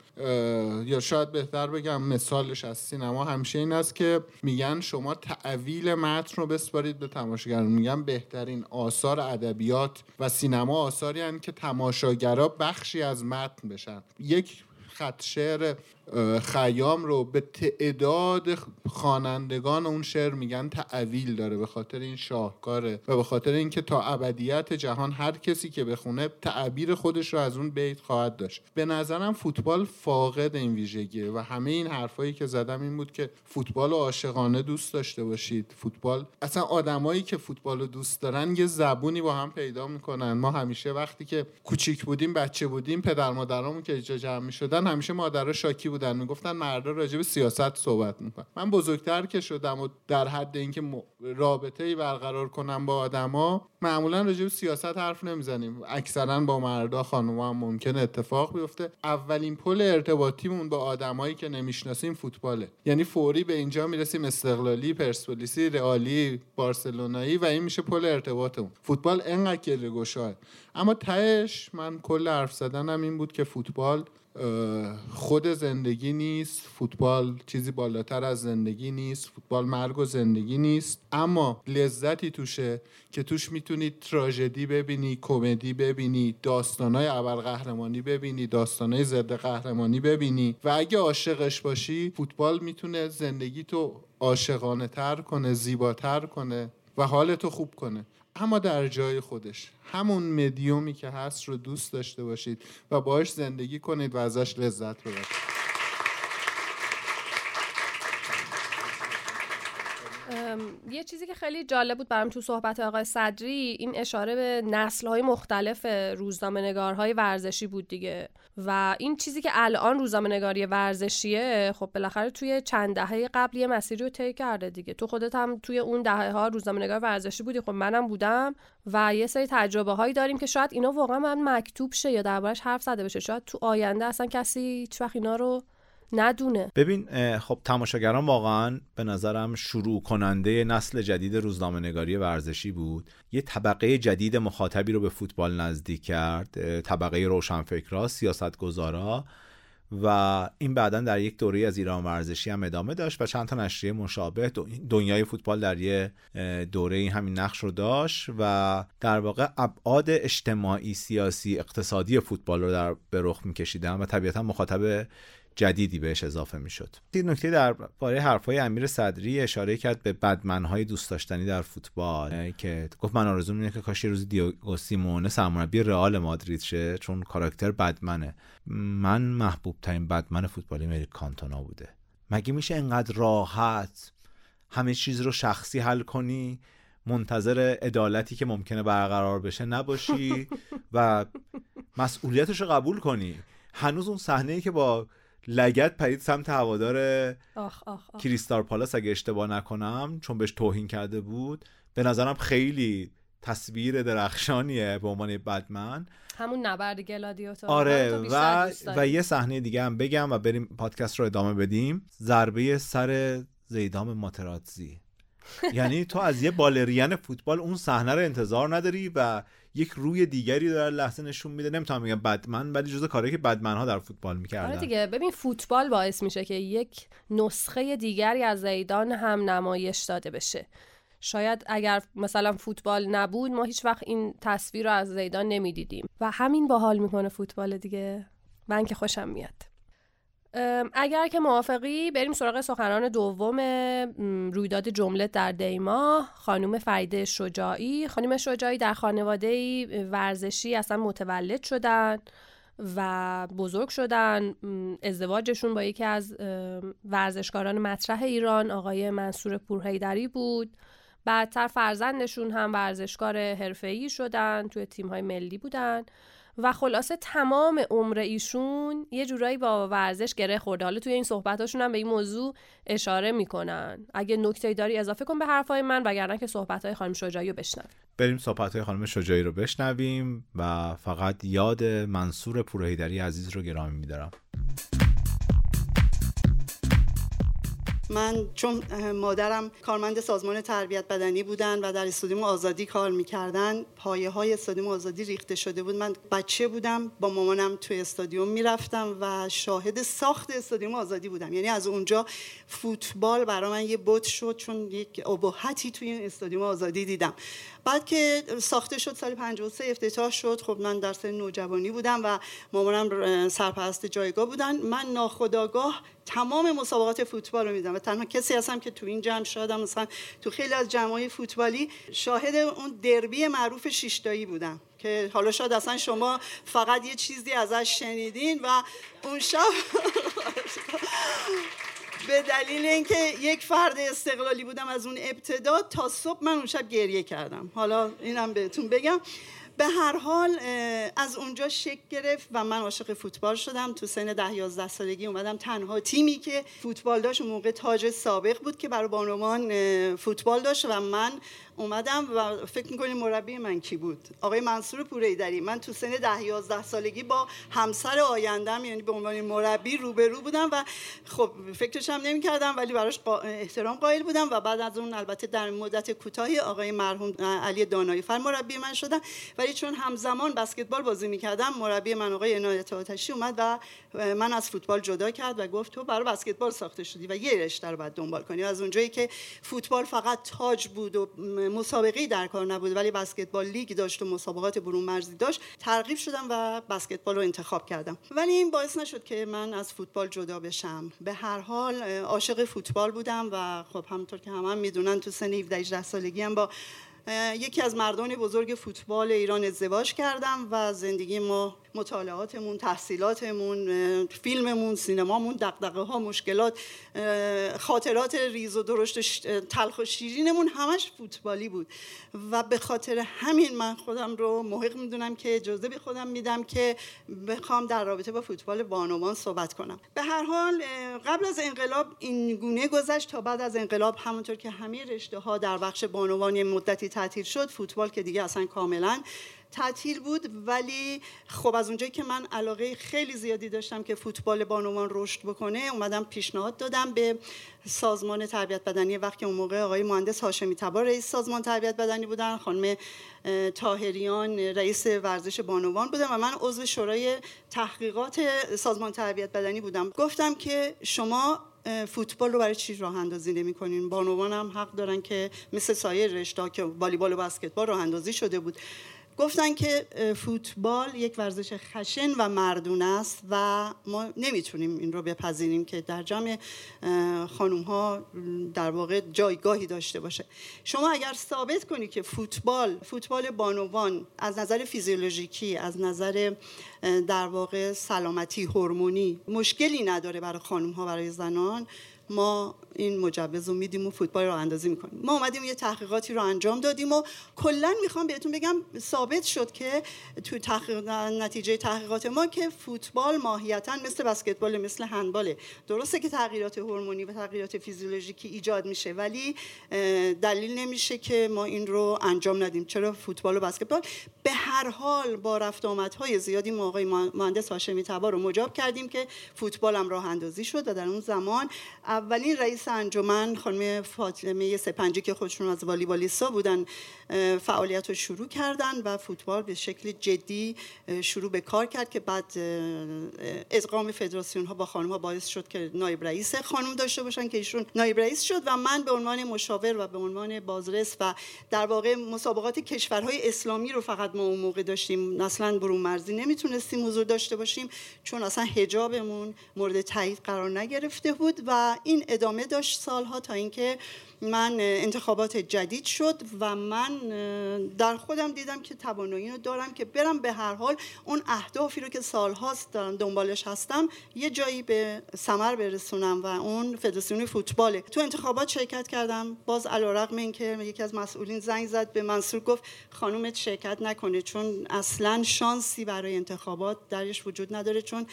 یا شاید بهتر بگم مثالش از سینما. همیشه این است که میگن شما تعویل متن رو بسپارید به تماشاگران. میگن بهترین آثار ادبیات و سینما آثاری که تماشاگرا بخشی از متن بشن. یک خط شعر خیام رو به تعداد خوانندگان اون شعر میگن تعویل داره به خاطر این شاهکاره و به خاطر اینکه تا ابدیت جهان هر کسی که بخونه تعبیر خودش رو از اون بیت خواهد داشت. به نظرم فوتبال فاقد این ویژگیه و همه این حرفایی که زدم این بود که فوتبال رو عاشقانه دوست داشته باشید. فوتبال اصلا آدمایی که فوتبال رو دوست دارن یه زبونی با هم پیدا می‌کنن. ما همیشه وقتی که کوچیک بودیم بچه بودیم پدر مادرامون که جمع می‌شدن همیشه مادرها شاکی بودن می‌گفتن مردا راجع به سیاست صحبت می‌کنن. من بزرگتر که شدم و در حد اینکه رابطه ای برقرار کنم با آدما معمولا راجع به سیاست حرف نمی‌زنیم. اکثرا با مردا خانوما هم ممکنه اتفاق بیفته. اولین پل ارتباطیمون با آدمایی که نمی‌شناسیم فوتباله. یعنی فوری به اینجا می‌رسیم استقلالی پرسپولیسی رئالی بارسلونایی و این میشه پل ارتباطمون. فوتبال انقدر گله اما تهش من کل حرف زدنم این بود که فوتبال خود زندگی نیست فوتبال چیزی بالاتر از زندگی نیست فوتبال مرگ و زندگی نیست. اما لذتی توشه که توش می‌تونی تراژدی ببینی کمدی ببینی داستانای قهرمانی ببینی داستانای ضد قهرمانی ببینی. و اگه عاشقش باشی فوتبال می‌تونه زندگی تو عاشقانه تر کنه زیباتر کنه و حالتو خوب کنه. اما در جای خودش. همون مدیومی که هست رو دوست داشته باشید و باش زندگی کنید و ازش لذت ببرید.
یه چیزی که خیلی جالب بود برام تو صحبت آقای صدری این اشاره به نسل های مختلف روزنامه نگارهای ورزشی بود دیگه. و این چیزی که الان روزنامه نگاری ورزشیه خب بالاخره توی چند دهه قبل یه مسیری رو طی کرده دیگه. تو خودت هم توی اون دهه ها روزنامه نگار ورزشی بودی خب منم بودم و یه سری تجربه هایی داریم که شاید اینا واقعا من مکتوب شه یا دربارش حرف زده بشه. شاید تو آینده اصلا کسی هیچ اینا رو ندونه.
ببین خب تماشاگران واقعا به نظرم شروع کننده نسل جدید روزنامه نگاری ورزشی بود. یه طبقه جدید مخاطبی رو به فوتبال نزدیک کرد طبقه روشنفکرا سیاستگزارا و این بعدا در یک دوره از ایران ورزشی هم ادامه داشت و چند تا نشریه مشابه دنیای فوتبال در یه دوره این همین نقش رو داشت و در واقع ابعاد اجتماعی سیاسی اقتصادی فوتبال رو در به رخ میکشیدن و طبیعتا مخاطب جدیدی بهش ااضافه می‌شد. این نکته در باره حرفهای امیر صدری اشاره کرد به بدمنهای دوست داشتنی در فوتبال که گفت من آرزو اینه که کاش یه روز دیوگو سیمونه سرمربی رئال مادرید شه چون کاراکتر بدمنه. من محبوب ترین بدمن فوتبالی مری کانتونا بوده. مگه میشه انقدر راحت همه چیز رو شخصی حل کنی منتظر عدالتی که ممکنه برقرار بشه نباشی و مسئولیتش رو قبول کنی؟ هنوز اون صحنه که با لگت پرید سمت هوادار آخ آخ آخ. کریستار پالاس اگه اشتباه نکنم چون بهش توهین کرده بود. به نظرم خیلی تصویر درخشانیه به عنوان بدمن
همون نبرد گلادیاتور.
آره و و یه صحنه دیگه هم بگم و بریم پادکست رو ادامه بدیم. ضربه سر زیدام ماتراتزی. یعنی تو از یه بالرین فوتبال اون صحنه رو انتظار نداری و یک روی دیگری داره لحظه نشون میده. نمی‌تونم بگم بدمن ولی جزء کاری که بدمن ها در فوتبال می‌کردن. آره
دیگه. ببین فوتبال باعث میشه که یک نسخه دیگری از زیدان هم نمایش داده بشه. شاید اگر مثلا فوتبال نبود ما هیچ وقت این تصویر رو از زیدان نمی‌دیدیم. و همین باحال می‌کنه فوتبال دیگه. من که خوشم میاد. اگر که موافقی بریم سراغ سخنران دوم رویداد جمله در دیما خانم فریده شجاعی. خانم شجاعی در خانواده ورزشی اصلا متولد شدن و بزرگ شدن. ازدواجشون با یکی از ورزشکاران مطرح ایران آقای منصور پورهیدری بود. بعدتر فرزندشون هم ورزشکار حرفه‌ای شدن توی تیم‌های ملی بودن. و خلاصه تمام عمر ایشون یه جورایی با ورزش گره خورده. حالا توی این صحبتاشون هم به این موضوع اشاره می‌کنن. اگه نکته داری اضافه کن به حرفای من وگرنه که صحبت های خانم شجاعی رو بشنویم.
بریم صحبت های خانم شجاعی رو بشنویم و فقط یاد منصور پورهیدری عزیز رو گرامی میدارم.
من چون مادرم کارمند سازمان تربیت بدنی بودن و در استادیوم آزادی کار می‌کردن پایه های استادیوم آزادی ریخته شده بود. من بچه بودم با مامانم توی استادیوم می‌رفتم و شاهد ساخت استادیوم آزادی بودم. یعنی از اونجا فوتبال برای من یه بوت شد چون یک ابهتی توی این استادیوم آزادی دیدم. بعد که ساخته شد سال 53 افتتاح شد. خب من در سن نوجوانی بودم و مامانم سرپرست جایگاه بودن. من ناخداگاه تمام مسابقات فوتبال رو میدم و تنها کسی هستم که تو این جمع شدم مثلا تو خیلی از جمعای فوتبالی شاهد اون دربی معروف شیشتایی بودم که حالا شاید اصلا شما فقط یه چیزی ازش شنیدین و اون شب به دلیل اینکه یک فرد استقلالی بودم از اون ابتدا تا صبح من اون شب گریه کردم. حالا اینم بهتون بگم. به هر حال از اونجا شک گرفت و من عاشق فوتبال شدم. تو سن ده یازده سالگی اومدم تنها تیمی که فوتبال داشت اون موقع تاج سابق بود که برای بانوان فوتبال داشت و من اومدم و فکر می‌کنیم مربی من کی بود؟ آقای منصور پوریدری. من تو سن ده یازده سالگی با همسر آیندم یعنی به عنوان مربی روبرو بودم و خب فکرش هم نمی‌کردم ولی براش احترام قائل بودم و بعد از اون البته در مدت کوتاهی آقای مرحوم علی دانایی فر مربی من شدن ولی چون همزمان بسکتبال بازی می‌کردم مربی من آقای عنایت آتشی اومد و من از فوتبال جدا کرد و گفت تو برای بسکتبال ساخته شدی و یه رشته رو باید دنبال کنی. از اونجایی که فوتبال فقط تاج بود و مسابقه در کار نبود ولی بسکتبال لیگ داشت و مسابقات برون مرزی داشت ترغیب شدم و بسکتبال رو انتخاب کردم. ولی این باعث نشد که من از فوتبال جدا بشم. به هر حال عاشق فوتبال بودم و خب همونطور که همه هم می‌دونن تو سن 17 18 سالگی هم با یکی از مردان بزرگ فوتبال ایران ازدواج کردم و زندگی ما مطالعاتمون تحصیلاتمون فیلممون سینمامون دقدقه ها مشکلات خاطرات ریز و درشت تلخ و شیرینمون همش فوتبالی بود. و به خاطر همین من خودم رو محق می‌دونم که اجازه به خودم میدم که بخوام در رابطه با فوتبال بانوان صحبت کنم. به هر حال قبل از انقلاب این گونه گذشت تا بعد از انقلاب همونطور که همه رشته ها در بخش بانوان مدتی تعطیل شد فوتبال که دیگه اصلا کاملا تعطیل بود ولی خب از اونجایی که من علاقه خیلی زیادی داشتم که فوتبال بانوان رشد بکنه اومدم پیشنهاد دادم به سازمان تربیت بدنی. وقتی اون موقع آقای مهندس هاشمی تبار رئیس سازمان تربیت بدنی بودن خانم تاهریان رئیس ورزش بانوان بودم و من عضو شورای تحقیقات سازمان تربیت بدنی بودم. گفتم که شما فوتبال رو برای چی راه اندازی نمی کنین بانوان هم حق دارن که مثل سایر رشته که والیبال و بسکتبال راه اندازی شده بود. گفتن که فوتبال یک ورزش خشن و مردون است و ما نمی‌تونیم این رو بپذیریم که در جمع خانوم ها در واقع جایگاهی داشته باشه. شما اگر ثابت کنی که فوتبال فوتبال بانوان از نظر فیزیولوژیکی از نظر در واقع سلامتی هورمونی مشکلی نداره برای خانوم ها برای زنان ما این مجوز رو میدیم و فوتبال رو اندازی می‌کنیم. ما اومدیم یه تحقیقاتی رو انجام دادیم و کلا می‌خوام بهتون بگم ثابت شد که تو تحقیق نتیجه تحقیقات ما که فوتبال ماهیتا مثل بسکتبال مثل هندباله درسته که تغییرات هورمونی و تغییرات فیزیولوژیکی ایجاد میشه ولی دلیل نمیشه که ما این رو انجام ندیم. چرا فوتبال و بسکتبال؟ به هر حال با رفت آمدهای زیادی ما آقای مهندس هاشمی تبا رو مجاب کردیم که فوتبال هم راه اندازی شد و در اون زمان اولین رئیس انجمن خانم فاطمه سپنجی که خودشون از والیبالیستا بودن فعالیت رو شروع کردن و فوتبال به شکل جدی شروع به کار کرد که بعد ادغام فدراسیون ها با خانم ها باعث شد که نایب رئیس خانم داشته باشن که ایشون نایب رئیس شد و من به عنوان مشاور و به عنوان بازرس و در واقع مسابقات کشورهای اسلامی رو فقط ما اون موقع داشتیم اصلا برون مرزی نمی‌تونستیم حضور داشته باشیم چون اصلا هجابمون مورد تایید قرار نگرفته بود و این ادامه داشت سالها تا اینکه من انتخابات جدید شد و من در خودم دیدم که توانایی رو دارم که برم به هر حال اون اهدافی رو که سالهاست دارم دنبالش هستم یه جایی به سمر برسونم و اون فدراسیون فوتباله. تو انتخابات شرکت کردم. باز علیرغم اینکه یکی از مسئولین زنگ زد به منصور گفت خانومت شرکت نکنه چون اصلا شانسی برای انتخابات درش وجود نداره چون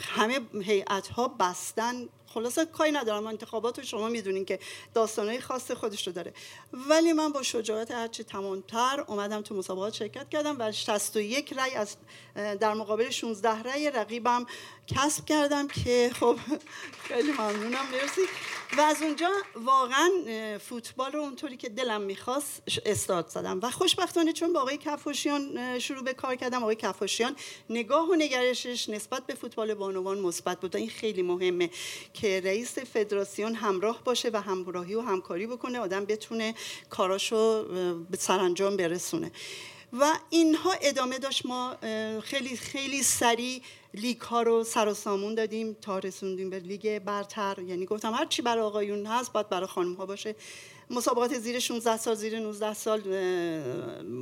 همه هیئت ها بستن خلاصه کاری ندارم. انتخابات رو شما می‌دونین که داستانهای خاص خودش رو داره. ولی من با شجاعت هرچی تمامتر اومدم تو مسابقات شرکت کردم و 61 رأی از در مقابل 16 رأی رقیبم کسب کردم که خب خیلی ممنونم. مرسی. و از اونجا واقعا فوتبال رو اونطوری که دلم می‌خواست استارت زدم. و خوشبختانه چون با آقای کفاشیان شروع به کار کردم آقای کفاشیان نگاه و نگرشش نسبت به فوتبال بانوان مثبت بود. این خیلی مهمه که رئیس فدراسیون همراه باشه و همراهی و همکاری بکنه آدم بتونه کاراشو به سرانجام برسونه. و اینها ادامه داشت. ما خیلی خیلی سریع لیگ ها رو سر و سامون دادیم تا رسوندیم به لیگ برتر. یعنی گفتم هر چی برای آقایون هست باید برای خانم ها باشه. مسابقات زیر 16 سال زیر 19 سال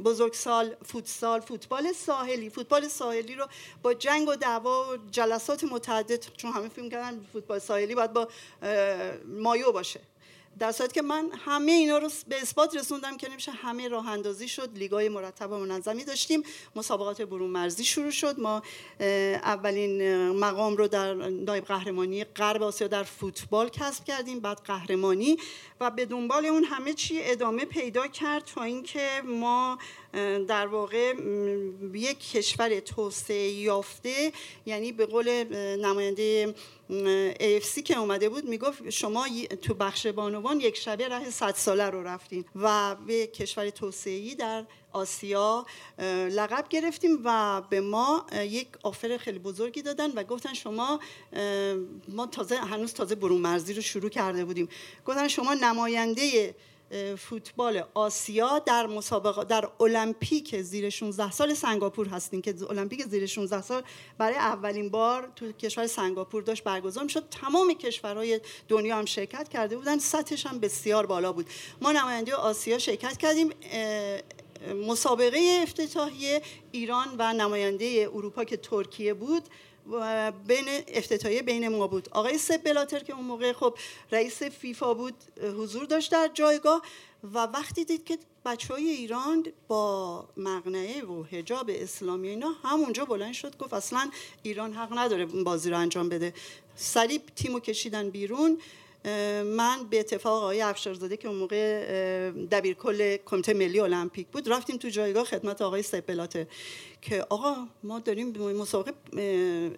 بزرگسال فوتسال فوتبال ساحلی. فوتبال ساحلی رو با جنگ و دعوا و جلسات متعدد چون همه فیلم کردن فوتبال ساحلی باید با مایو باشه. در صورتی که من همه اینا رو به اثبات رسوندم که نمیشه همه راه اندازی شد لیگای مرتب و منظمی داشتیم مسابقات برون مرزی شروع شد. ما اولین مقام رو در نایب قهرمانی غرب آسیا در فوتبال کسب کردیم بعد قهرمانی و به دنبال اون همه چی ادامه پیدا کرد تا اینکه ما در واقع یک کشور توسعه یافته یعنی به قول نماینده AFC که اومده بود می‌گفت شما تو بخش بانوان یک شبه راه صد ساله رو رفتین و به کشور توسعه‌ای در آسیا لقب گرفتیم و به ما یک آفر خیلی بزرگی دادن و گفتن شما ما تازه هنوز تازه برون مرزی رو شروع کرده بودیم. گفتن شما نماینده فوتبال آسیا در مسابقه در المپیک زیر 16 سال سنگاپور هستین که المپیک زیر 16 سال برای اولین بار تو کشور سنگاپور داشت برگزار می‌شد. تمام کشورهای دنیا هم شرکت کرده بودن. سطحش هم بسیار بالا بود. ما نماینده آسیا شرکت کردیم. مسابقه افتتاحیه ایران و نماینده اروپا که ترکیه بود. بین افتتاحیه بین ما بود. آقای سب بلاتر که اون موقع خب رئیس فیفا بود حضور داشت در جایگاه و وقتی دید که بچه های ایران با مقنعه و حجاب اسلامی اینا همونجا بلند شد گفت اصلا ایران حق نداره بازی رو انجام بده. سریع تیمو کشیدن بیرون. من به اتفاق آقای افشارزاده که اون موقع دبیر کل کمیته ملی المپیک بود رفتیم تو جایگاه خدمت آقای سپلاتر که آقا ما داریم مسابقه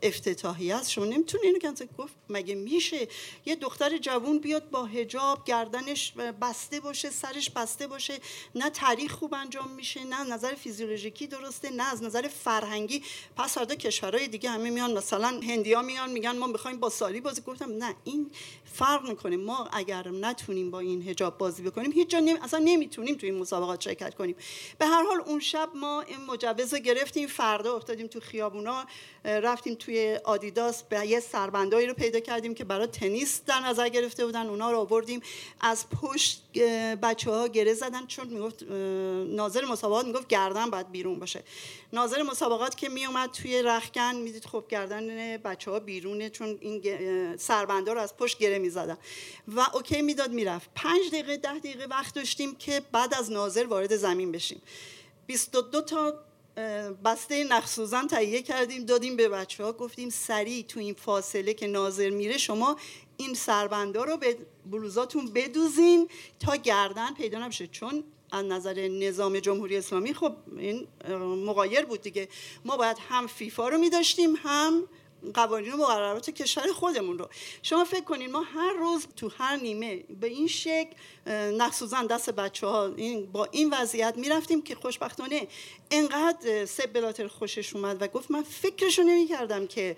افتتاحی است شما نمی‌تونی اینو کنسل گفت مگه میشه؟ یه دختر جوون بیاد با هجاب گردنش بسته باشه سرش بسته باشه نه تاریخ خوب انجام میشه نه نظر فیزیولوژیکی درسته نه از نظر فرهنگی. پس فردا کشورهای دیگه همه میان مثلا هندیا میان میگن ما می‌خوایم با سالی بازی گفتم نه این فرق می‌کنه. ما اگر نتونیم با این هجاب بازی بکنیم هیچ جا نمی... اصلا نمی‌تونیم تو این مسابقات شرکت کنیم. به هر حال اون شب ما این مجوز گرفت. رفتیم فردا افتادیم تو خیابونا رفتیم توی آدیداس به یه سربندایی رو پیدا کردیم که برای تنیس در نظر گرفته بودن. اونا رو آوردیم. از پشت بچه ها گره زدن چون می‌گفت ناظر مسابقات می‌گفت گردن باید بیرون باشه. ناظر مسابقات که میومد توی رخکن می‌دید خب گردن بچه ها بیرونه چون این سربندا رو از پشت گره می‌زدن. و اوکی می‌داد می‌رفت. پنج دقیقه ده دقیقه وقت داشتیم که بعد از ناظر وارد زمین بشیم. 22 تا بسته نخسوزن تهیه کردیم دادیم به بچه ها گفتیم سریع تو این فاصله که ناظر میره شما این سربندا رو به بلوزاتون بدوزین تا گردن پیدا نبشه. چون از نظر نظام جمهوری اسلامی خب این مقایر بود دیگه. ما باید هم فیفا رو میداشتیم هم قوانین و مقررات کشور خودمون رو. شما فکر کنید ما هر روز تو هر نیمه به این شکل نقصوزن دست بچه ها این با این وضعیت می‌رفتیم که خوشبختانه انقدر سب بلاتر خوشش اومد و گفت من فکرشو نمی کردم که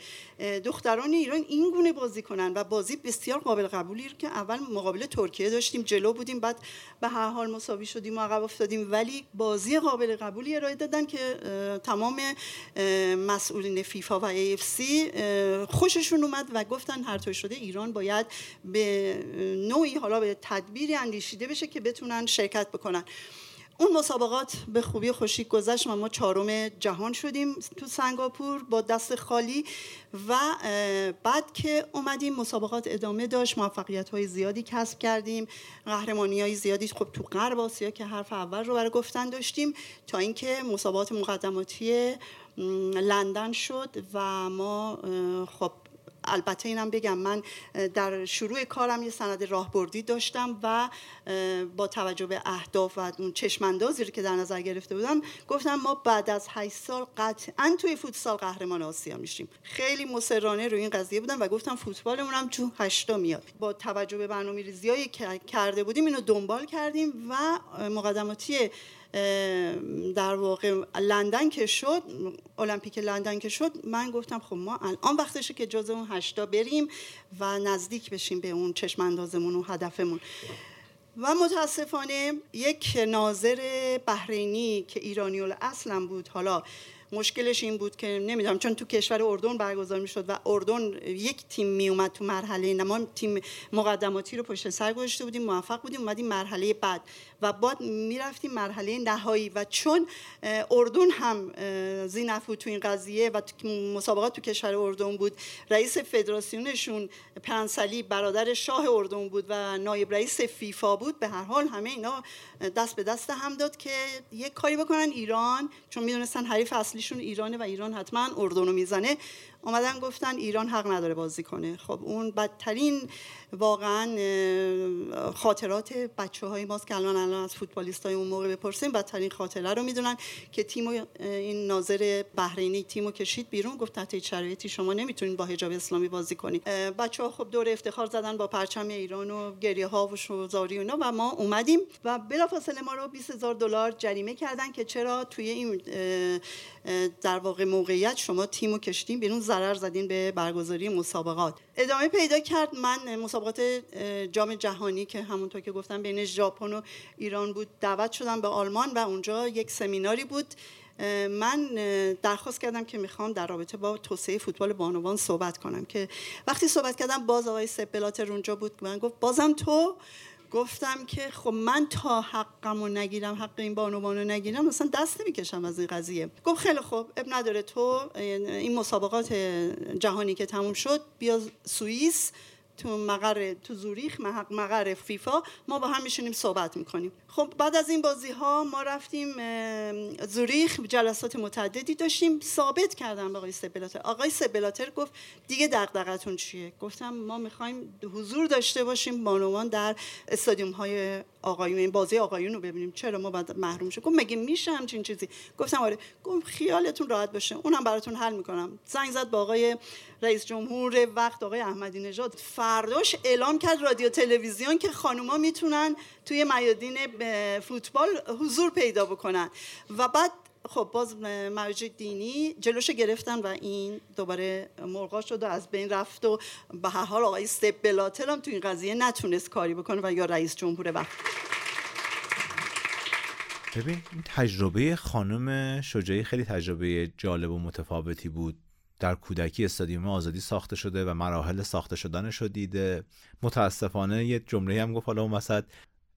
دختران ایران این گونه بازی کنن و بازی بسیار قابل قبولی که اول مقابل ترکیه داشتیم جلو بودیم بعد به هر حال مساوی شدیم و عقب افتادیم ولی بازی قابل قبولی ارائه دادن که تمام مسئولین فیفا و سی خوششون اومد و گفتن هر طور شده ایران باید به نوعی حالا به تدبیری اندیشیده بشه که بتونن شرکت بکنن. اون مسابقات به خوبی خوشی گذشت و ما چهارم جهان شدیم تو سنگاپور با دست خالی و بعد که اومدیم مسابقات ادامه داشت موفقیت های زیادی کسب کردیم قهرمانی های زیادی خب تو غرب آسیا که حرف اول رو برای گفتن داشتیم تا اینکه مسابقات مقدماتی لندن شد و ما خب البته اینم بگم من در شروع کارم یه سند راهبردی داشتم و با توجه به اهداف و اون چشماندازی که در نظر گرفته بودم گفتم ما بعد از 8 سال قطعا توی فوتسال قهرمان آسیا میشیم. خیلی مصرانه روی این قضیه بودم و گفتم فوتبالمون هم تو هشتا میاد. با توجه به برنامه ریزیایی که کرده بودیم اینو دنبال کردیم و مقدماتی در واقع لندن که شد المپیک لندن که شد من گفتم خب ما الان وقتشه که جز اون هشتا بریم و نزدیک بشیم به اون چشم اندازمون و هدفمون. و متاسفانه یک ناظر بحرینی که ایرانی اصلا بود حالا مشکلش این بود که نمی‌دونم چون تو کشور اردن برگزار می‌شد و اردن یک تیم میومد تو مرحله ما تیم مقدماتی رو پشت سر گذاشته بودیم موفق بودیم اومدیم مرحله بعد. و بعد می‌رفتیم مرحله نهایی و چون اردن هم زینفو تو این قضیه و مسابقات تو کشور اردن بود رئیس فدراسیونشون پرنسلی برادر شاه اردن بود و نایب رئیس فیفا بود به هر حال همه اینا دست به دست هم داد که یک کاری بکنن ایران چون می‌دونستن حریف اصلیشون ایرانه و ایران حتما اردن رو می‌زنه. آمدن گفتن ایران حق نداره بازی کنه. خب اون بدترین واقعا خاطرات بچه های ماست که الان الان از فوتبالیست های اون موقع بپرسیم. بدترین خاطره رو می‌دونن که تیم این ناظر بحرینی تیمو کشید بیرون. گفت تحت شرایطی شما نمی‌تونید با حجاب اسلامی بازی کنید. بچه ها خب دور افتخار زدن با پرچم ایران و گریه ها و شوزاری و اینا و ما اومدیم و بلافاصله ما رو 20 هزار دلار جریمه کردن که چرا توی این در واقع موقعیت شما تیمو کشیدین بیرون ضرر زدین به برگزاری مسابقات. ادامه پیدا کرد. من مسابقات جام جهانی که همونطور که گفتم بین ژاپن و ایران بود دعوت شدم به آلمان و اونجا یک سمیناری بود. من درخواست کردم که می‌خوام در رابطه با توسعه فوتبال بانوان صحبت کنم که وقتی صحبت کردم باز آقای سپلاتر اونجا بود. من گفت بازم تو گفتم که خب من تا حقم رو نگیرم حق این بانوان رو نگیرم مثلا دست نمی‌کشم از این قضیه. گفت خیلی خوب اب نداره تو این مسابقات جهانی که تموم شد بیا سوئیس تو مقر تو زوریخ مقر فیفا ما با هم میشونیم صحبت می‌کنیم. خب بعد از این بازی ها ما رفتیم زوریخ جلسات متعددی داشتیم ثابت کردم به آقای سبلاتر آقای سبلاتر گفت دیگه دغدغتون چیه؟ گفتم ما می‌خوایم حضور داشته باشیم بانوان در استادیوم های آقایون این بازی آقایون رو ببینیم. چرا ما بعد محروم شد؟ گفت مگه میشه همچین چیزی؟ گفتم آره. گفت خیالتون راحت باشه. اونم براتون حل می‌کنم. زنگ زد با آقای رئیس جمهور وقت آقای احمدی نژاد. فرداش اعلام کرد رادیو تلویزیون که خانوما می‌تونن توی میادین فوتبال حضور پیدا بکنن. و بعد خب باز مرجع دینی جلوش گرفتن و این دوباره مرغا شد و از بین رفت و به هر حال آقای استپ بلاتر هم تو این قضیه نتونست کاری بکنه و یا رئیس جمهور وقت.
ببین این تجربه خانم شجاعی خیلی تجربه جالب و متفاوتی بود. در کودکی استادیوم آزادی ساخته شده و مراحل ساخته شدنش رو دیده. متاسفانه یه جمله هم گفت حالا اون وسط.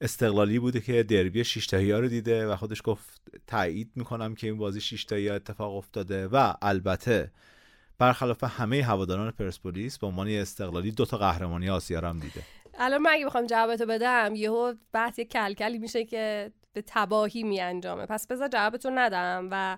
استقلالی بوده که دربی شیشتایی ها رو دیده و خودش گفت تایید می‌کنم که این بازی شیشتایی ها اتفاق افتاده و البته برخلاف همه هواداران پرسپولیس به عنوان استقلالی دو تا قهرمانی آسیا هم دیده.
الان من اگه بخوام جوابتو بدم یهو بحث یک کلکلی میشه که به تباهی می انجامه پس بذار جوابتو ندم و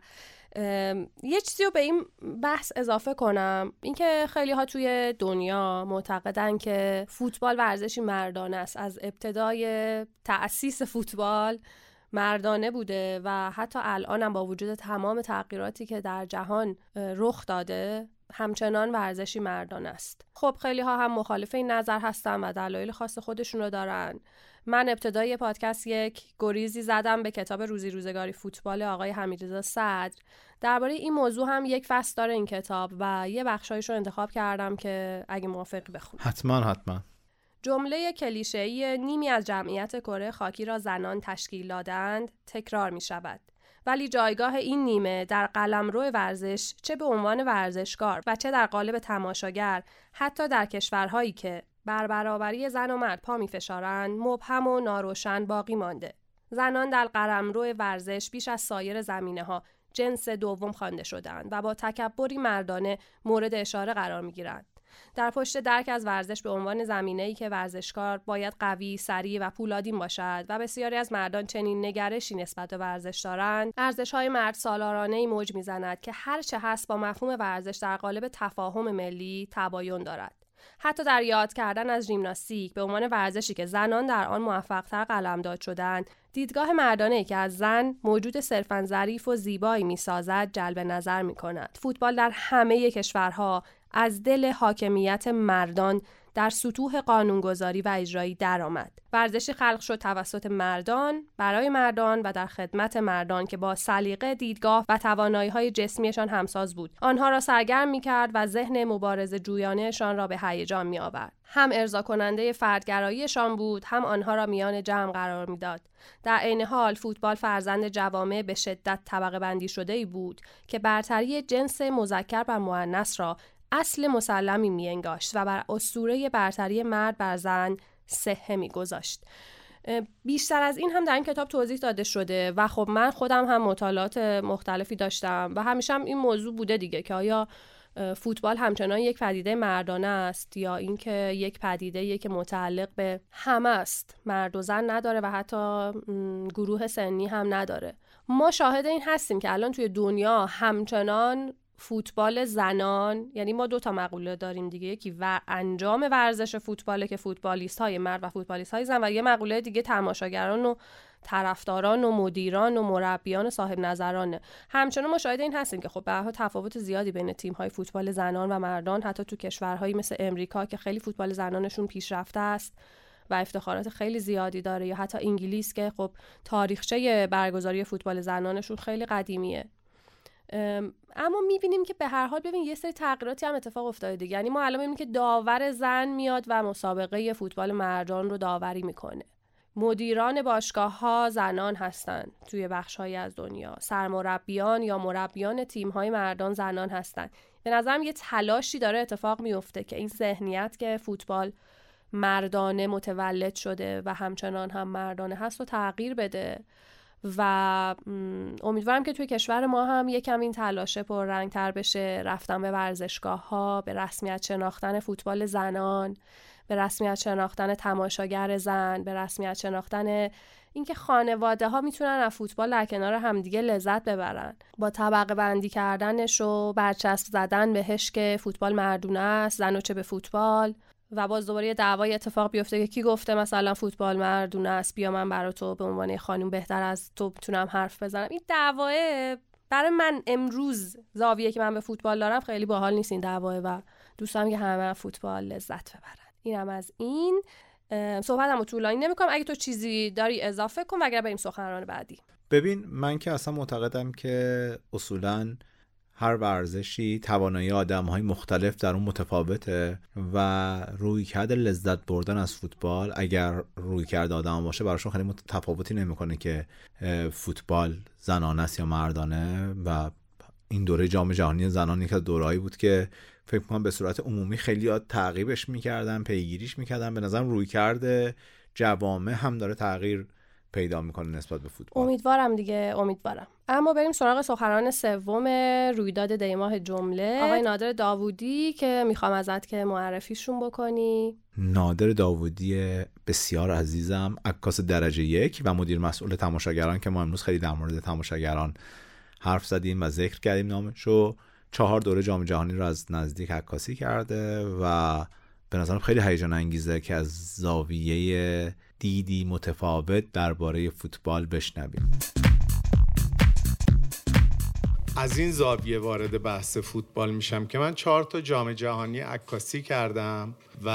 یه چیزی رو به این بحث اضافه کنم. اینکه خیلی ها توی دنیا معتقدن که فوتبال ورزشی مردانه است. از ابتدای تأسیس فوتبال مردانه بوده و حتی الان هم با وجود تمام تغییراتی که در جهان رخ داده همچنان ورزشی مردان است. خب خیلی ها هم مخالف این نظر هستن و دلایل خاص خودشون رو دارن. من ابتدای پادکست یک گریزی زدم به کتاب روزی روزگاری فوتبال آقای حمیدرضا صدر. درباره این موضوع هم یک فصل داره این کتاب و یه بخشایش رو انتخاب کردم که اگه موافقی بخونم.
حتما حتما.
جمله کلیشه‌ای نیمی از جمعیت کره خاکی را زنان تشکیل دادند تکرار می شود ولی جایگاه این نیمه در قلمرو ورزش چه به عنوان ورزشکار و چه در قالب تماشاگر حتی در کشورهایی که بر برابری زن و مرد پا می فشارند مبهم و ناروشن باقی مانده زنان در قلمرو ورزش بیش از سایر زمینه ها جنس دوم خوانده شدند و با تکبری مردانه مورد اشاره قرار می گیرند. در پشت درک از ورزش به عنوان زمینه ای که ورزشکار باید قوی، سریع و پولادین باشد و بسیاری از مردان چنین نگرشی نسبت به ورزش دارند، ارزش های مرد سالارانه ای موج می‌زند که هر چه هست با مفهوم ورزش در قالب تفاهم ملی تباین دارد. حتی در یاد کردن از ژیمناستیک به عنوان ورزشی که زنان در آن موفقتر قلمداد شدند دیدگاه مردانه که از زن موجود صرفا ظریف و زیبایی می‌سازد جلب نظر می کند. فوتبال در همه کشورها از دل حاکمیت مردان در سطوح قانونگذاری و اجرایی درآمد. ورزشی خلق شد توسط مردان برای مردان و در خدمت مردان که با سلیقه دیدگاه و توانایی های جسمیشان همساز بود. آنها را سرگرم می کرد و ذهن مبارز جویانهشان را به هیجان می آورد. هم ارضا کننده فردگراییشان بود هم آنها را میان جمع قرار می‌داد در عین حال فوتبال فرزند جوامع به شدت طبقه بندی شده ای بود که برتری جنس مذکر و مؤنث را اصل مسلمی میانگاشت و بر اسطوره برتری مرد بر زن صحه میگذاشت. بیشتر از این هم در این کتاب توضیح داده شده و خب من خودم هم مطالعات مختلفی داشتم و همیشه هم این موضوع بوده دیگه که آیا فوتبال همچنان یک پدیده مردانه است یا اینکه یک پدیده که متعلق به همه است؟ مرد و زن نداره و حتی گروه سنی هم نداره. ما شاهد این هستیم که الان توی دنیا همچنان فوتبال زنان یعنی ما دو تا مقوله داریم دیگه یکی و انجام ورزش فوتباله که فوتبالیست های مرد و فوتبالیست های زن و یه مقوله دیگه تماشاگران و طرفداران و مدیران و مربیان و صاحب نظرانه همچنان مشاهده این هستیم که خب به تفاوت زیادی بین تیم های فوتبال زنان و مردان حتی تو کشورهایی مثل امریکا که خیلی فوتبال زنانشون پیشرفته است و افتخارات خیلی زیادی داره یا حتی انگلیس که خب تاریخچه برگزاری فوتبال زنانشون خیلی قدیمیه. اما می‌بینیم که به هر حال ببین یه سری تغییراتی هم اتفاق افتاده دیگه. یعنی ما الان می‌بینیم که داور زن میاد و مسابقه فوتبال مردان رو داوری می‌کنه. مدیران باشگاه ها زنان هستند توی بخش از دنیا. سرمربیان یا مربیان تیم های مردان زنان هستند به نظرم یه تلاشی داره اتفاق میفته که این ذهنیت که فوتبال مردانه متولد شده و همچنان هم مردانه هست و تغییر بده. و امیدوارم که توی کشور ما هم یکم این تلاشه تر بشه. رفتن به ورزشگاه ها به رسمیت شناختن فوتبال زنان به رسمیت شناختن تماشاگر زن به رسمیت شناختن اینکه خانواده ها می‌تونن از فوتبال در کنار همدیگه لذت ببرن. با طبقه بندی کردنش و برچسب زدن بهش که فوتبال مردونه است زن و چه به فوتبال. و باز دوباره دعوای اتفاق بیفته که کی گفته مثلا فوتبال مردونه است بیا من برای تو به عنوان خانم بهتر از تو بتونم حرف بزنم. این دعواه برای من امروز زاویه که من به فوتبال دارم خیلی باحال نیست این دعواه و دوستم که همه فوتبال لذت ببرن. اینم از این. صحبت هم طولانی نمی‌کنم. اگه تو چیزی داری اضافه کن اگر بریم سخنران بعدی.
ببین من که اصلا معتقدم که اصولا هر ورزشی توانایی آدم های مختلف در اون متفاوته و روی کرده لذت بردن از فوتبال اگر روی کرده آدم باشه براشون خیلی تفاوتی نمی‌کنه که فوتبال زنانه است یا مردانه و این دوره جام جهانی زنان یک از دورهایی بود که فکر کنم به صورت عمومی خیلی تعقیبش می‌کردن پیگیریش می‌کردن. به نظرم روی کرده جوامع هم داره تغییر پیدا می‌کنه نسبت به فوتبال.
امیدوارم دیگه امیدوارم. اما بریم سراغ سخنران سوم رویداد دیماه جمله. آقای نادر داوودی که می‌خوام ازت که معرفیشون بکنی.
نادر داوودی بسیار عزیزم عکاس درجه یک و مدیر مسئول تماشاگران که ما امروز خیلی در مورد تماشاگران حرف زدیم و ذکر کردیم نامشو. چهار دوره جام جهانی رو از نزدیک عکاسی کرده و به نظرم خیلی هیجان انگیزه که از زاویه دیدی متفاوت درباره فوتبال بشنویم.
از این زاویه وارد بحث فوتبال میشم که من چهار تا جام جهانی عکاسی کردم و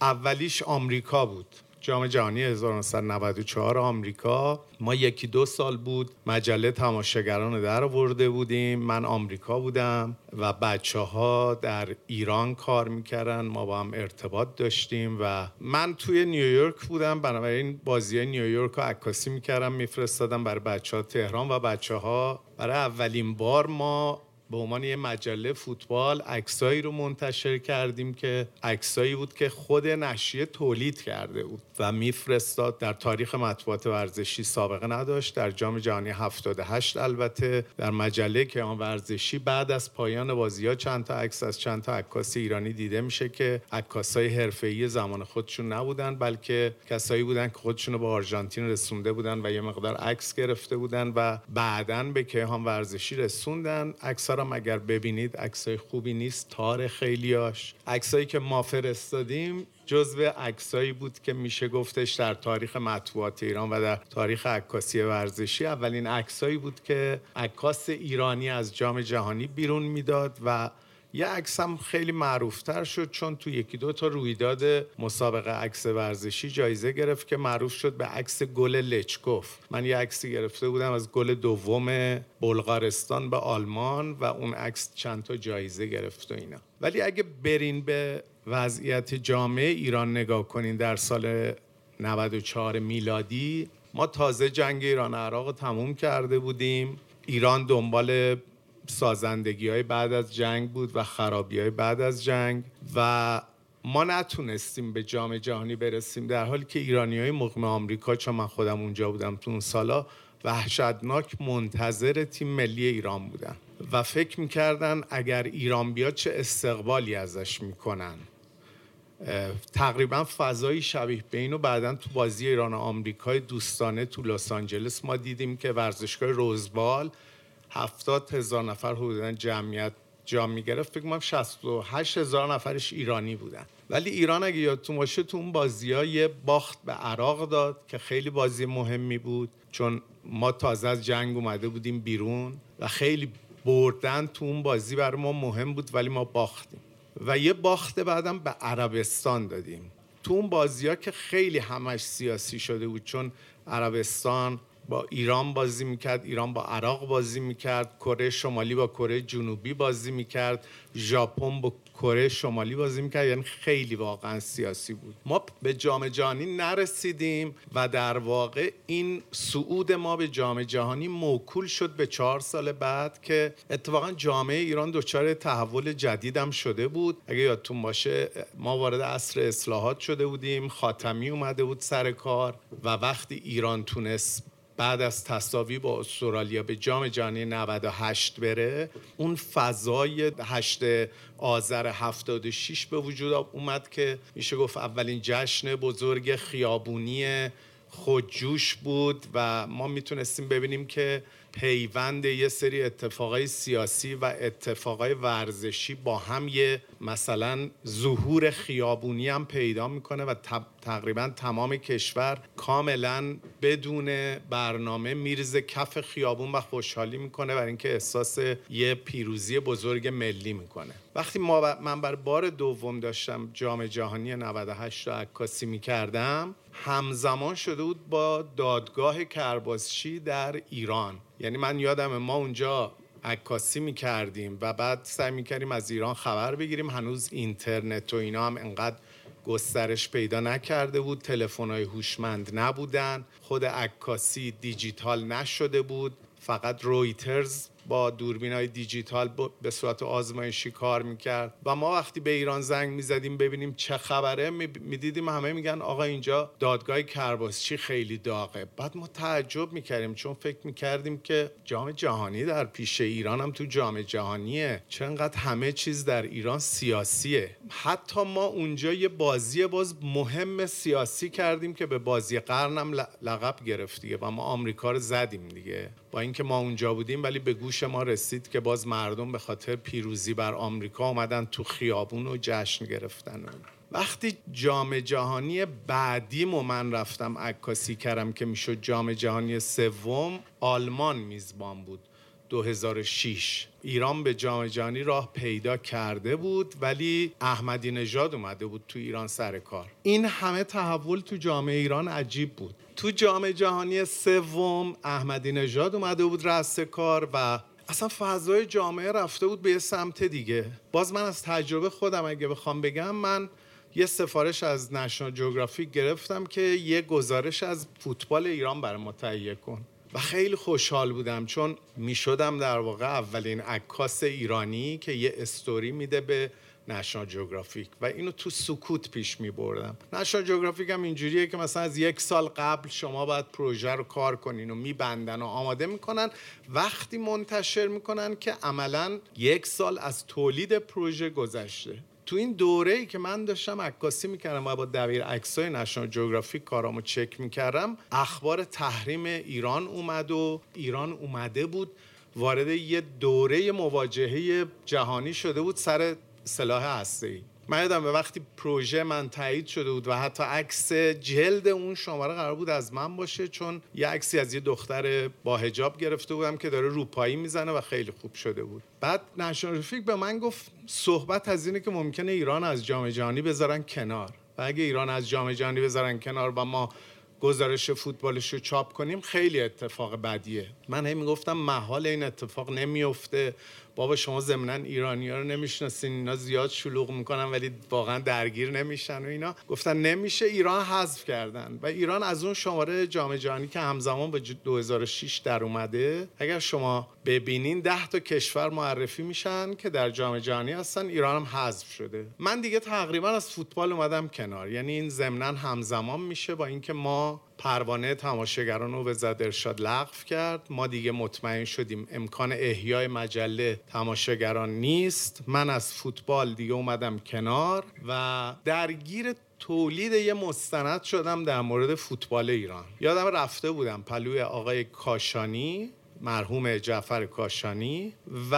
اولیش آمریکا بود. جام جهانی 1994 آمریکا. ما یکی دو سال بود مجله تماشاگران در آورده بودیم. من آمریکا بودم و بچه ها در ایران کار می‌کردن. ما با هم ارتباط داشتیم و من توی نیویورک بودم. بنابراین بازی نیویورک رو عکاسی می‌کردم میفرستادم برای بچه ها تهران و بچه ها برای اولین بار ما به عنوان یه مجله فوتبال عکسایی رو منتشر کردیم که عکسایی بود که خود نشریه تولید کرده بود و میفرستاد. در تاریخ مطبوعات ورزشی سابقه نداشت در جام جهانی 78 البته. در مجله که آن ورزشی بعد از پایان بازی ها چند تا عکس از چند تا عکاس ایرانی دیده میشه که عکاسای حرفه‌ای زمان خودشون نبودن بلکه کسایی بودن که خودشون رو به آرژانتین رسونده بودن و یه مقدار عکس گرفته بودن و بعدا به کیهان ورزشی رسوندن. عکس هم اگر ببینید عکسای خوبی نیست تار خیلیاش. عکسایی که ما فرستادیم جزو عکسایی بود که میشه گفتش در تاریخ مطبوعات ایران و در تاریخ عکاسی ورزشی. اولین عکسایی بود که عکاس ایرانی از جام جهانی بیرون می‌داد و یه عکس هم خیلی معروفتر شد چون تو یکی دو تا رویداد مسابقه عکس ورزشی جایزه گرفت که معروف شد به عکس گل لچکوف. من یه عکسی گرفته بودم از گل دوم بلغارستان به آلمان و اون عکس چند تا جایزه گرفت و اینا. ولی اگه برین به وضعیت جامعه ایران نگاه کنین در سال 94 میلادی ما تازه جنگ ایران عراق تموم کرده بودیم. ایران دنبال سازندگی های بعد از جنگ بود و خرابی های بعد از جنگ و ما نتونستیم به جام جهانی برسیم در حالی که ایرانی های مقیم آمریکا چون من خودم اونجا بودم تو اون سالا وحشتناک منتظر تیم ملی ایران بودن و فکر می‌کردن اگر ایران بیاد چه استقبالی ازش می‌کنن. تقریبا فضایی شبیه به اینو بعدا تو بازی ایران و آمریکای دوستانه تو لس آنجلس ما دیدیم که ورزشگاه روزبال هفتاد هزار نفر حدودا جمعیت جا می‌گرفت. فکر کنم 68 هزار نفرش ایرانی بودن. ولی ایران اگه یادتون باشه تو اون بازی یه باخت به عراق داد که خیلی بازی مهمی بود. چون ما تازه از جنگ اومده بودیم بیرون و خیلی بردن تو اون بازی برای ما مهم بود ولی ما باختیم. و یه باخت بعدم به عربستان دادیم. تو اون بازی ها که خیلی همش سیاسی شده بود چون عربستان با ایران بازی می‌کرد ایران با عراق بازی می‌کرد کره شمالی با کره جنوبی بازی می‌کرد ژاپن با کره شمالی بازی می‌کرد. یعنی خیلی واقعا سیاسی بود. ما به جام جهانی نرسیدیم و در واقع این صعود ما به جام جهانی موکول شد به چهار سال بعد که اتفاقا جامعه ایران دچار تحول جدیدم شده بود. اگه یادتون باشه ما وارد عصر اصلاحات شده بودیم خاتمی اومده بود سر کار و وقتی ایران تونست بعد از تصاوی با استرالیا به جام جهانی 98 بره اون فضای 8 آذر 76 به وجود اومد که میشه گفت اولین جشن بزرگ خیابونی خودجوش بود و ما می‌تونستیم ببینیم که پیوند یه سری اتفاقای سیاسی و اتفاقای ورزشی با هم یه مثلا ظهور خیابونی هم پیدا می‌کنه و تقریبا تمام کشور کاملا بدون برنامه میرزه کف خیابون و خوشحالی می‌کنه برای اینکه احساس یه پیروزی بزرگ ملی می‌کنه. وقتی ما من بر بار دوم داشتم جام جهانی 98 رو عکاسی می‌کردم همزمان شده بود با دادگاه کرباسچی در ایران. یعنی من یادم ما اونجا عکاسی می‌کردیم و بعد سعی می‌کردیم از ایران خبر بگیریم. هنوز اینترنت و اینا هم انقدر گسترش پیدا نکرده بود. تلفن های هوشمند نبودن. خود عکاسی دیجیتال نشده بود. فقط رویترز با دوربین های دیجیتال به صورت آزمایشی کار می‌کرد. و ما وقتی به ایران زنگ می‌زدیم ببینیم چه خبره می‌دیدیم همه میگن آقا اینجا دادگاه کرباسچی خیلی داغه. بعد ما تعجب می‌کردیم چون فکر می‌کردیم که جام جهانی در پیش ایران هم تو جام جهانیه. چقدر همه چیز در ایران سیاسیه. حتی ما اونجا یه بازی باز مهم سیاسی کردیم که به بازی قرنم لقب گرفت و ما آمریکا رو زدیم دیگه. با اینکه ما اونجا بودیم ولی به گوش ما رسید که باز مردم به خاطر پیروزی بر آمریکا آمدن تو خیابون و جشن گرفتن. وقتی جام جهانی بعدی و من رفتم عکاسی کردم که می‌شد جام جهانی سوم آلمان میزبان بود. 2006 ایران به جام جهانی راه پیدا کرده بود ولی احمدی نژاد اومده بود تو ایران سر کار. این همه تحول تو جامعه ایران عجیب بود. تو جام جهانی سوم احمدی نژاد اومده بود رأس کار و اصلا فضای جامعه رفته بود به یه سمت دیگه. باز من از تجربه خودم اگه بخوام بگم من یه سفارش از نشنال جغرافی گرفتم که یه گزارش از فوتبال ایران برای ما تهیه کن. و خیلی خوشحال بودم چون می‌شدم در واقع اولین عکاس ایرانی که یه استوری میده به نشنال جغرافیک و اینو تو سکوت پیش می بردم نشنال جغرافیک هم اینجوریه که مثلا از یک سال قبل شما باید پروژه رو کار کنین و میبندن و آماده می‌کنن. وقتی منتشر می‌کنن که عملا یک سال از تولید پروژه گذشته. تو این دوره ای که من داشتم عکاسی می‌کردم و با دبیر عکسای نشنال جغرافیک کارامو چک می‌کردم اخبار تحریم ایران اومد و ایران اومده بود وارد یه دوره مواجهه جهانی شده بود سر سلاح هسته من یادم به وقتی پروژه من تایید شده بود و حتی عکس جلد اون شماره قرار بود از من باشه چون یه عکسی از یه دختر با هجاب گرفته بودم که داره روپایی می‌زنه و خیلی خوب شده بود. بعد نشنال به من گفت صحبت از اینه که ممکنه ایران از جام جهانی بذارن کنار. و اگه ایران از جام جهانی بذارن کنار و ما گزارش فوتبالش رو چاپ کنیم خیلی اتفاق بدیه. من هی می‌گفتم محال این اتفاق نمیفته بابا شما ضمنا ایرانی ها رو نمی‌شناسین اینا زیاد شلوغ می‌کنن ولی واقعا درگیر نمیشن و اینا. گفتن نمیشه ایران حذف کردن. و ایران از اون شماره جام جهانی که همزمان به 2006 در اومده اگر شما ببینین ده تا کشور معرفی میشن که در جام جهانی هستن ایران هم حذف شده. من دیگه تقریبا از فوتبال اومدم کنار. یعنی این ضمنا همزمان میشه با اینکه ما پروانه تماشاگران رو وزارت ارشاد لغو کرد. ما دیگه مطمئن شدیم امکان احیای مجله تماشاگران نیست. من از فوتبال دیگه اومدم کنار و درگیر تولید یه مستند شدم در مورد فوتبال ایران. یادم رفته بودم پلوی آقای کاشانی مرحوم جعفر کاشانی و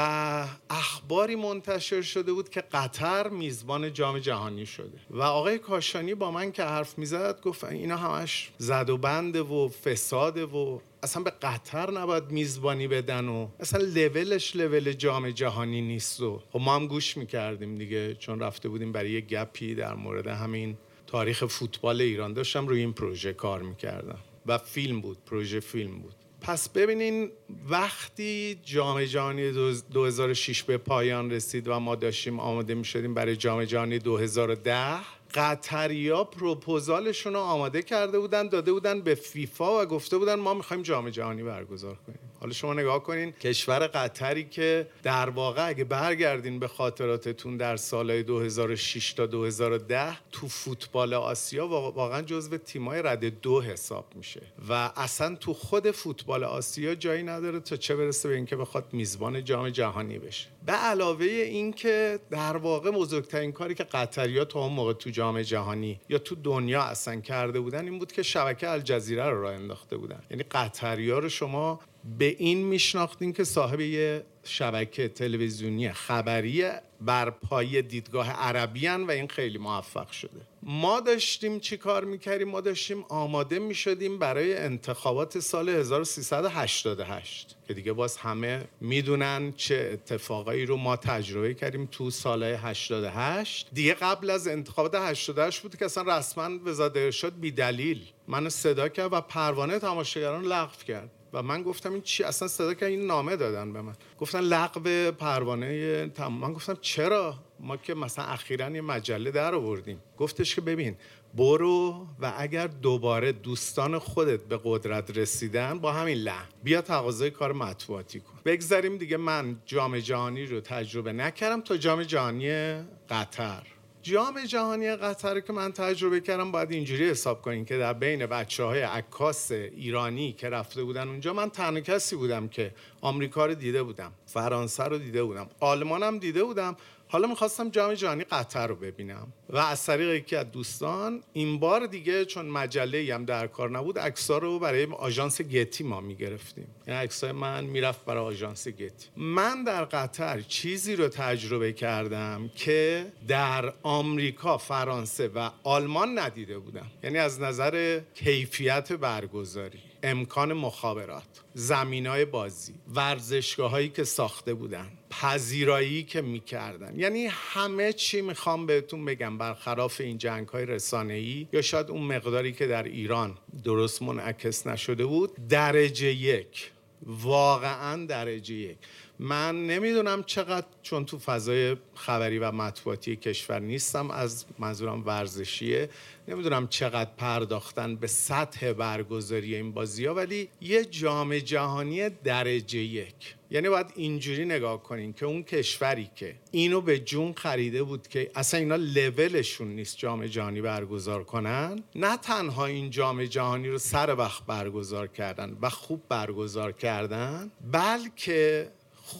اخباری منتشر شده بود که قطر میزبان جام جهانی شده. و آقای کاشانی با من که حرف می‌زد گفت اینا همش زد و بنده و فساده و اصلا به قطر نباید میزبانی بدن و اصلا لولش لول جام جهانی نیست و خب ما هم گوش می‌کردیم دیگه چون رفته بودیم برای یه گپی در مورد همین تاریخ فوتبال ایران. داشتم روی این پروژه کار می‌کردم و فیلم بود پروژه فیلم بود. پس ببینین وقتی جام جهانی 2006 به پایان رسید و ما داشتیم آماده می شدیم برای جام جهانی 2010 قطریا پروپوزالشون رو آماده کرده بودن داده بودن به فیفا و گفته بودن ما می‌خوایم جام جهانی برگزار کنیم. حالا شما نگاه کنین کشور قطری که در واقع اگه برگردین به خاطراتتون در سالهای 2006 تا 2010 تو فوتبال آسیا واقعا جزو تیمای رده دو حساب میشه. و اصلا تو خود فوتبال آسیا جایی نداره تا چه برسه به اینکه بخواد میزبان جام جهانی بشه. به علاوه اینکه در واقع بزرگترین کاری که قطریا تا اون موقع تو جام جهانی یا تو دنیا اصلا کرده بودن این بود که شبکه الجزیره رو راه انداخته بودن. یعنی قطریا رو شما به این میشناختین که صاحب یه شبکه تلویزیونی خبری بر پای دیدگاه عربی و این خیلی موفق شده. ما داشتیم چی کار می‌کردیم؟ ما داشتیم آماده می‌شدیم برای انتخابات سال 1388 که دیگه باز همه می‌دونن چه اتفاقایی رو ما تجربه کردیم تو سال 88 دیگه قبل از انتخابات 88 بود که اصلا رسما وزارت ارشاد بی دلیل منو صدا کرد و پروانه تماشاگران لغو کرد. و من گفتم این چی؟ اصلا صدا که این نامه دادن به من. گفتن لغو پروانه تمام من گفتم چرا؟ ما که مثلا اخیرا یه مجله در آوردیم. گفتش که ببین برو و اگر دوباره دوستان خودت به قدرت رسیدن با همین لحن. بیا تقاضای کار مطبوعاتی کن. بگذاریم دیگه من جام جهانی رو تجربه نکردم تا جام جهانی قطر. جام جهانی قطر که من تجربه کردم باید اینجوری حساب کنیم که در بین بچه های عکاس ایرانی که رفته بودن اونجا من تنها کسی بودم که آمریکا رو دیده بودم فرانسه رو دیده بودم آلمانم دیده بودم. حالا می‌خواستم جام جهانی قطر رو ببینم و از طریق یکی از دوستان این بار دیگه چون مجله هم در کار نبود عکس‌ها رو برای آژانس گتی ما می‌گرفتیم. این عکسای من می‌رفت برای آژانس گتی. من در قطر چیزی رو تجربه کردم که در آمریکا فرانسه و آلمان ندیده بودم. یعنی از نظر کیفیت برگزاری امکان مخابرات زمین های بازی ورزشگاه هایی که ساخته بودن. پذیرایی که می‌کردن. یعنی همه چی می‌خوام بهتون بگم. برخلاف این جنگ های رسانه ای یا شاید اون مقداری که در ایران درست منعکس نشده بود درجه یک واقعا درجه یک. من نمی‌دونم چقدر چون تو فضای خبری و مطبوعاتی کشور نیستم از منظورم ورزشیه. نمی‌دونم چقدر پرداختن به سطح برگزاری این بازی ها ولی یه جام جهانی درجه یک. یعنی باید اینجوری نگاه کنین که اون کشوری که اینو به جون خریده بود که اصلا اینا لولشون نیست جام جهانی برگزار کنن نه تنها این جام جهانی رو سر وقت برگزار کردن و خوب برگزار کردن بلکه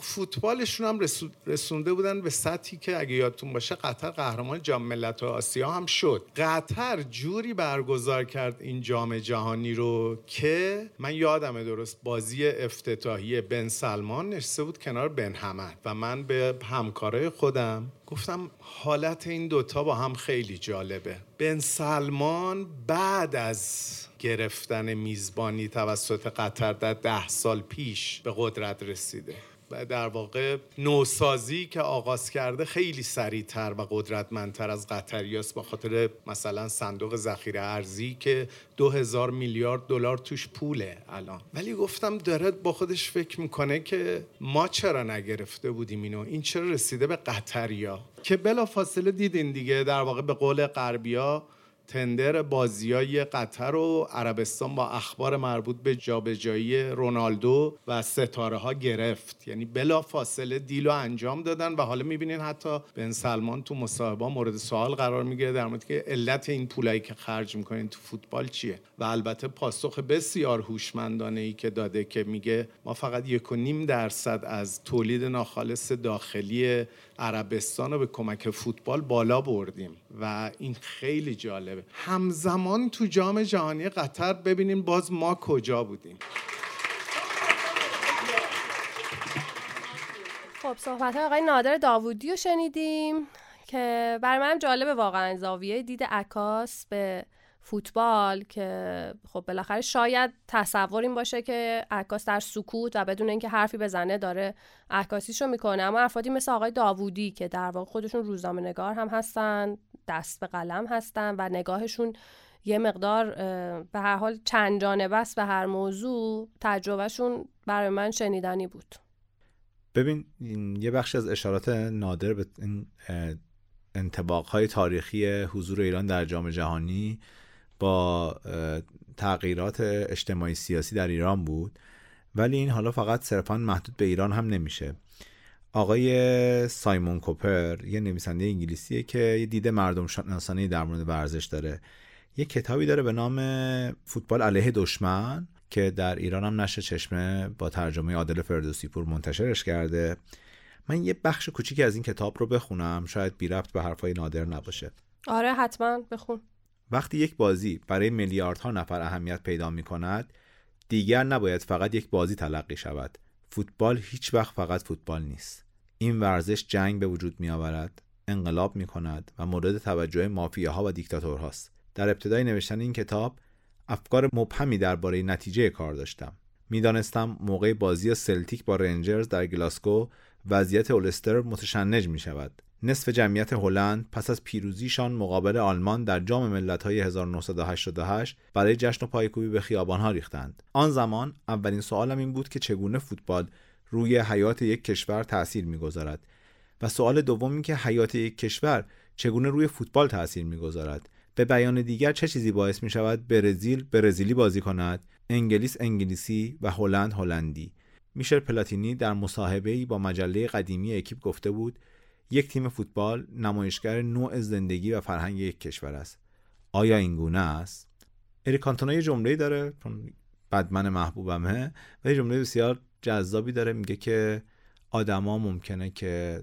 فوتبالشون هم رسونده بودن به سطحی که اگه یادتون باشه قطر قهرمان جام ملت آسیا هم شد. قطر جوری برگزار کرد این جام جهانی رو که من یادم درست بازی افتتاحی بن سلمان نشسته بود کنار بن حمد و من به همکارای خودم گفتم حالت این دوتا با هم خیلی جالبه. بن سلمان بعد از گرفتن میزبانی توسط قطر در ده سال پیش به قدرت رسیده. در واقع نوسازی که آغاز کرده خیلی سریعتر و قدرتمندتر از قطریاست با خاطر مثلا صندوق ذخیره ارزی که دو هزار میلیارد دلار توش پوله الان. ولی گفتم داره با خودش فکر می‌کنه که ما چرا نگرفته بودیم اینو؟ این چرا رسیده به قطریا؟ که بلا فاصله دیدین دیگه در واقع به قول غربیا تندر بازیای قطر و عربستان با اخبار مربوط به جابجایی رونالدو و ستاره ها گرفت. یعنی بلا فاصله دیل رو انجام دادن و حالا می‌بینین حتی بن سلمان تو مصاحبه مورد سوال قرار می‌گیره در مورد که علت این پولایی که خرج می‌کنین تو فوتبال چیه. و البته پاسخ بسیار هوشمندانه ای که داده که میگه ما فقط یک و نیم درصد از تولید ناخالص داخلی عربستان رو به کمک فوتبال بالا بردیم. و این خیلی جالبه. همزمان تو جام جهانی قطر ببینیم باز ما کجا بودیم.
خب صحبت آقای نادر داوودی رو شنیدیم که برای من جالبه واقعا زاویه دید عکاس به فوتبال که خب بالاخره شاید تصور این باشه که عکاس در سکوت و بدون اینکه حرفی بزنه داره عکاسیشو می‌کنه. اما افرادی مثل آقای داوودی که در واقع خودشون روزنامه نگار هم هستن دست به قلم هستن و نگاهشون یه مقدار به هر حال چند جانبه است به هر موضوع تجربهشون برای من شنیدنی بود.
ببین یه بخش از اشارات نادر به این انتباق تاریخی حضور ایران در جام جهانی با تغییرات اجتماعی سیاسی در ایران بود. ولی این حالا فقط صرفا محدود به ایران هم نمیشه. آقای سایمون کوپر یه نویسنده انگلیسیه که یه دید مردم شناسانه در مورد ورزش داره. یه کتابی داره به نام فوتبال علیه دشمن که در ایران هم نشر چشمه با ترجمه عادل فردوسی پور منتشرش کرده. من یه بخش کوچیکی از این کتاب رو بخونم. شاید بی ربط به حرفای نادر نباشه.
آره حتما. بخون.
وقتی یک بازی برای میلیاردها نفر اهمیت پیدا می کند دیگر نباید فقط یک بازی تلقی شود. فوتبال هیچ وقت فقط فوتبال نیست. این ورزش جنگ به وجود می آورد انقلاب می کند و مورد توجه مافیاها و دیکتاتورهاست. در ابتدای نوشتن این کتاب افکار مبهمی درباره نتیجه کار داشتم. می‌دانستم موقع بازی سلتیک با رنجرز در گلاسکو وضعیت اولستر متشنج می شود نصف جمعیت هلند پس از پیروزیشان مقابل آلمان در جام ملت‌های 1988 برای جشن و پایکوبی به خیابانها ریختند. آن زمان اولین سوالم این بود که چگونه فوتبال روی حیات یک کشور تأثیر می‌گذارد و سوال دوم این که حیات یک کشور چگونه روی فوتبال تأثیر می‌گذارد. به بیان دیگر چه چیزی باعث می شود برزیل برزیلی بازی کند؟ انگلیس انگلیسی و هلند هلندی. میشل پلاتینی در مصاحبه‌ای با مجله قدیمی اکیپ گفته بود یک تیم فوتبال نمایشگر نوع زندگی و فرهنگ یک کشور است. آیا این گونه است؟ اریک کانتونا یه جمله‌ای داره بدمن محبوبمه و یه جمله بسیار جذابی داره. میگه که آدما ممکنه که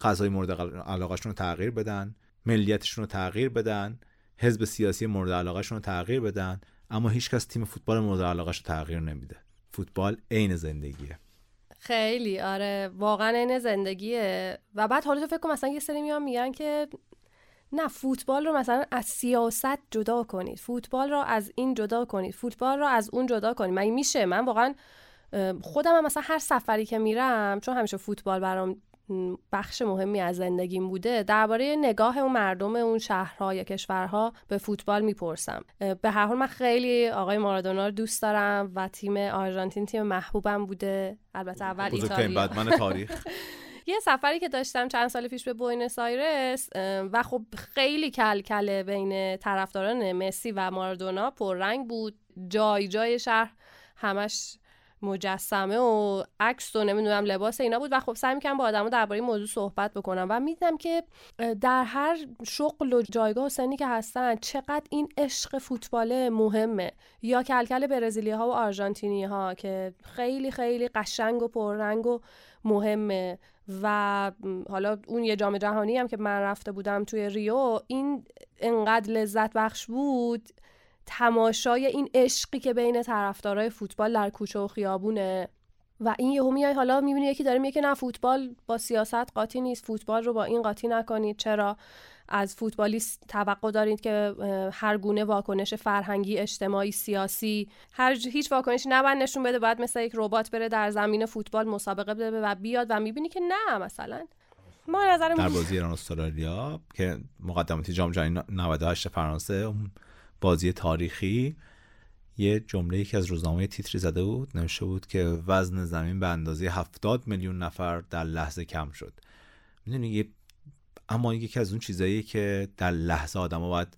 غذای مورد علاقهشون رو تغییر بدن ملیتشون رو تغییر بدن حزب سیاسی مورد علاقهشون رو تغییر بدن اما هیچکس تیم فوتبال مورد علاقهش رو تغییر نمیده. فوتبال عین زندگیه.
خیلی آره. واقعا این زندگیه. و بعد حالا تو فکر کن مثلا یه سری میان میگن که نه فوتبال رو مثلا از سیاست جدا کنید. فوتبال رو از این جدا کنید. فوتبال رو از اون جدا کنید. مگه میشه؟ من واقعا خودم هم مثلا هر سفری که میرم چون همیشه فوتبال برام بخش مهمی از زندگیم بوده درباره نگاه اون مردم اون شهرها یا کشورها به فوتبال می‌پرسم. به هر حال من خیلی آقای مارادونا رو دوست دارم و تیم آرژانتین تیم محبوبم بوده. البته اول ایتالیا.
تاریخ.
یه سفری که داشتم چند سال پیش به بوینس آیرس و خب خیلی کل کله بین طرفداران مسی و مارادونا پررنگ بود. جای جای شهر همش مجسمه و عکس و نمی‌دونم لباس اینا بود و خب سعی می‌کنم با آدمو درباره موضوع صحبت بکنم و می‌دیدم که در هر شغل و جایگاه و سنی که هستن چقدر این عشق فوتبال مهمه. یا کلکل برزیلی ها و آرژانتینی ها که خیلی خیلی قشنگ و پررنگ و مهمه و حالا اون یه جام جهانی هم که من رفته بودم توی ریو این انقدر لذت بخش بود. تماشای این عشقی که بین طرفدارای فوتبال در کوچه و خیابونه. و این یهو میای حالا می‌بینی یکی داره میگه که نه فوتبال با سیاست قاطی نیست فوتبال رو با این قاطی نکنید. چرا؟ از فوتبالیست توقع دارید که هر گونه واکنش فرهنگی اجتماعی سیاسی هر هیچ واکنشی نباید نشون بده. باید مثل یک ربات بره در زمین فوتبال مسابقه بده و بیاد و می‌بینی که نه مثلا. ما نظر
در بازی ایران استرالیا که مقدماتی جام جهانی 98 فرانسه بازی تاریخی یه جمله یکی از روزنامه تیتری زده بود نوشته بود که وزن زمین به اندازه 70 میلیون نفر در لحظه کم شد. می‌دونی یه اما یکی از اون چیزایی که در لحظه آدم باید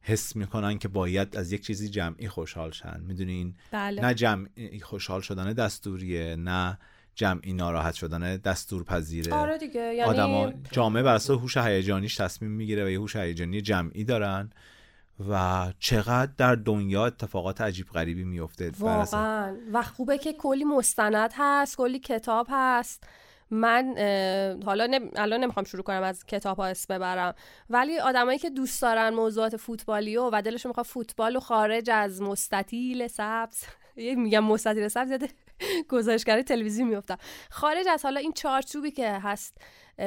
حس می‌کنن که باید از یک چیزی جمعی خوشحال شن. می‌دونین
بله.
نه جمعی خوشحال شدن دستوریه نه جمعی ناراحت شدن دستور پذیره
آره دیگه یعنی
آدما جامعه بر اساس هوش هیجانیش تصمیم می‌گیره و یه هوش هیجانی جمعی دارن. و چقدر در دنیا اتفاقات عجیب غریبی میفته
واقعا. و خوبه که کلی مستند هست کلی کتاب هست. من حالا نم... الان نمی‌خوام شروع کنم از کتاب ها اسم ببرم. ولی آدمایی که دوست دارن موضوعات فوتبالی و, دلشون می‌خواد فوتبال و خارج از مستطیل سبز میگم مستطیل سبز یاد گزارشگری تلویزیون میفتم خارج از حالا این چارچوبی که هست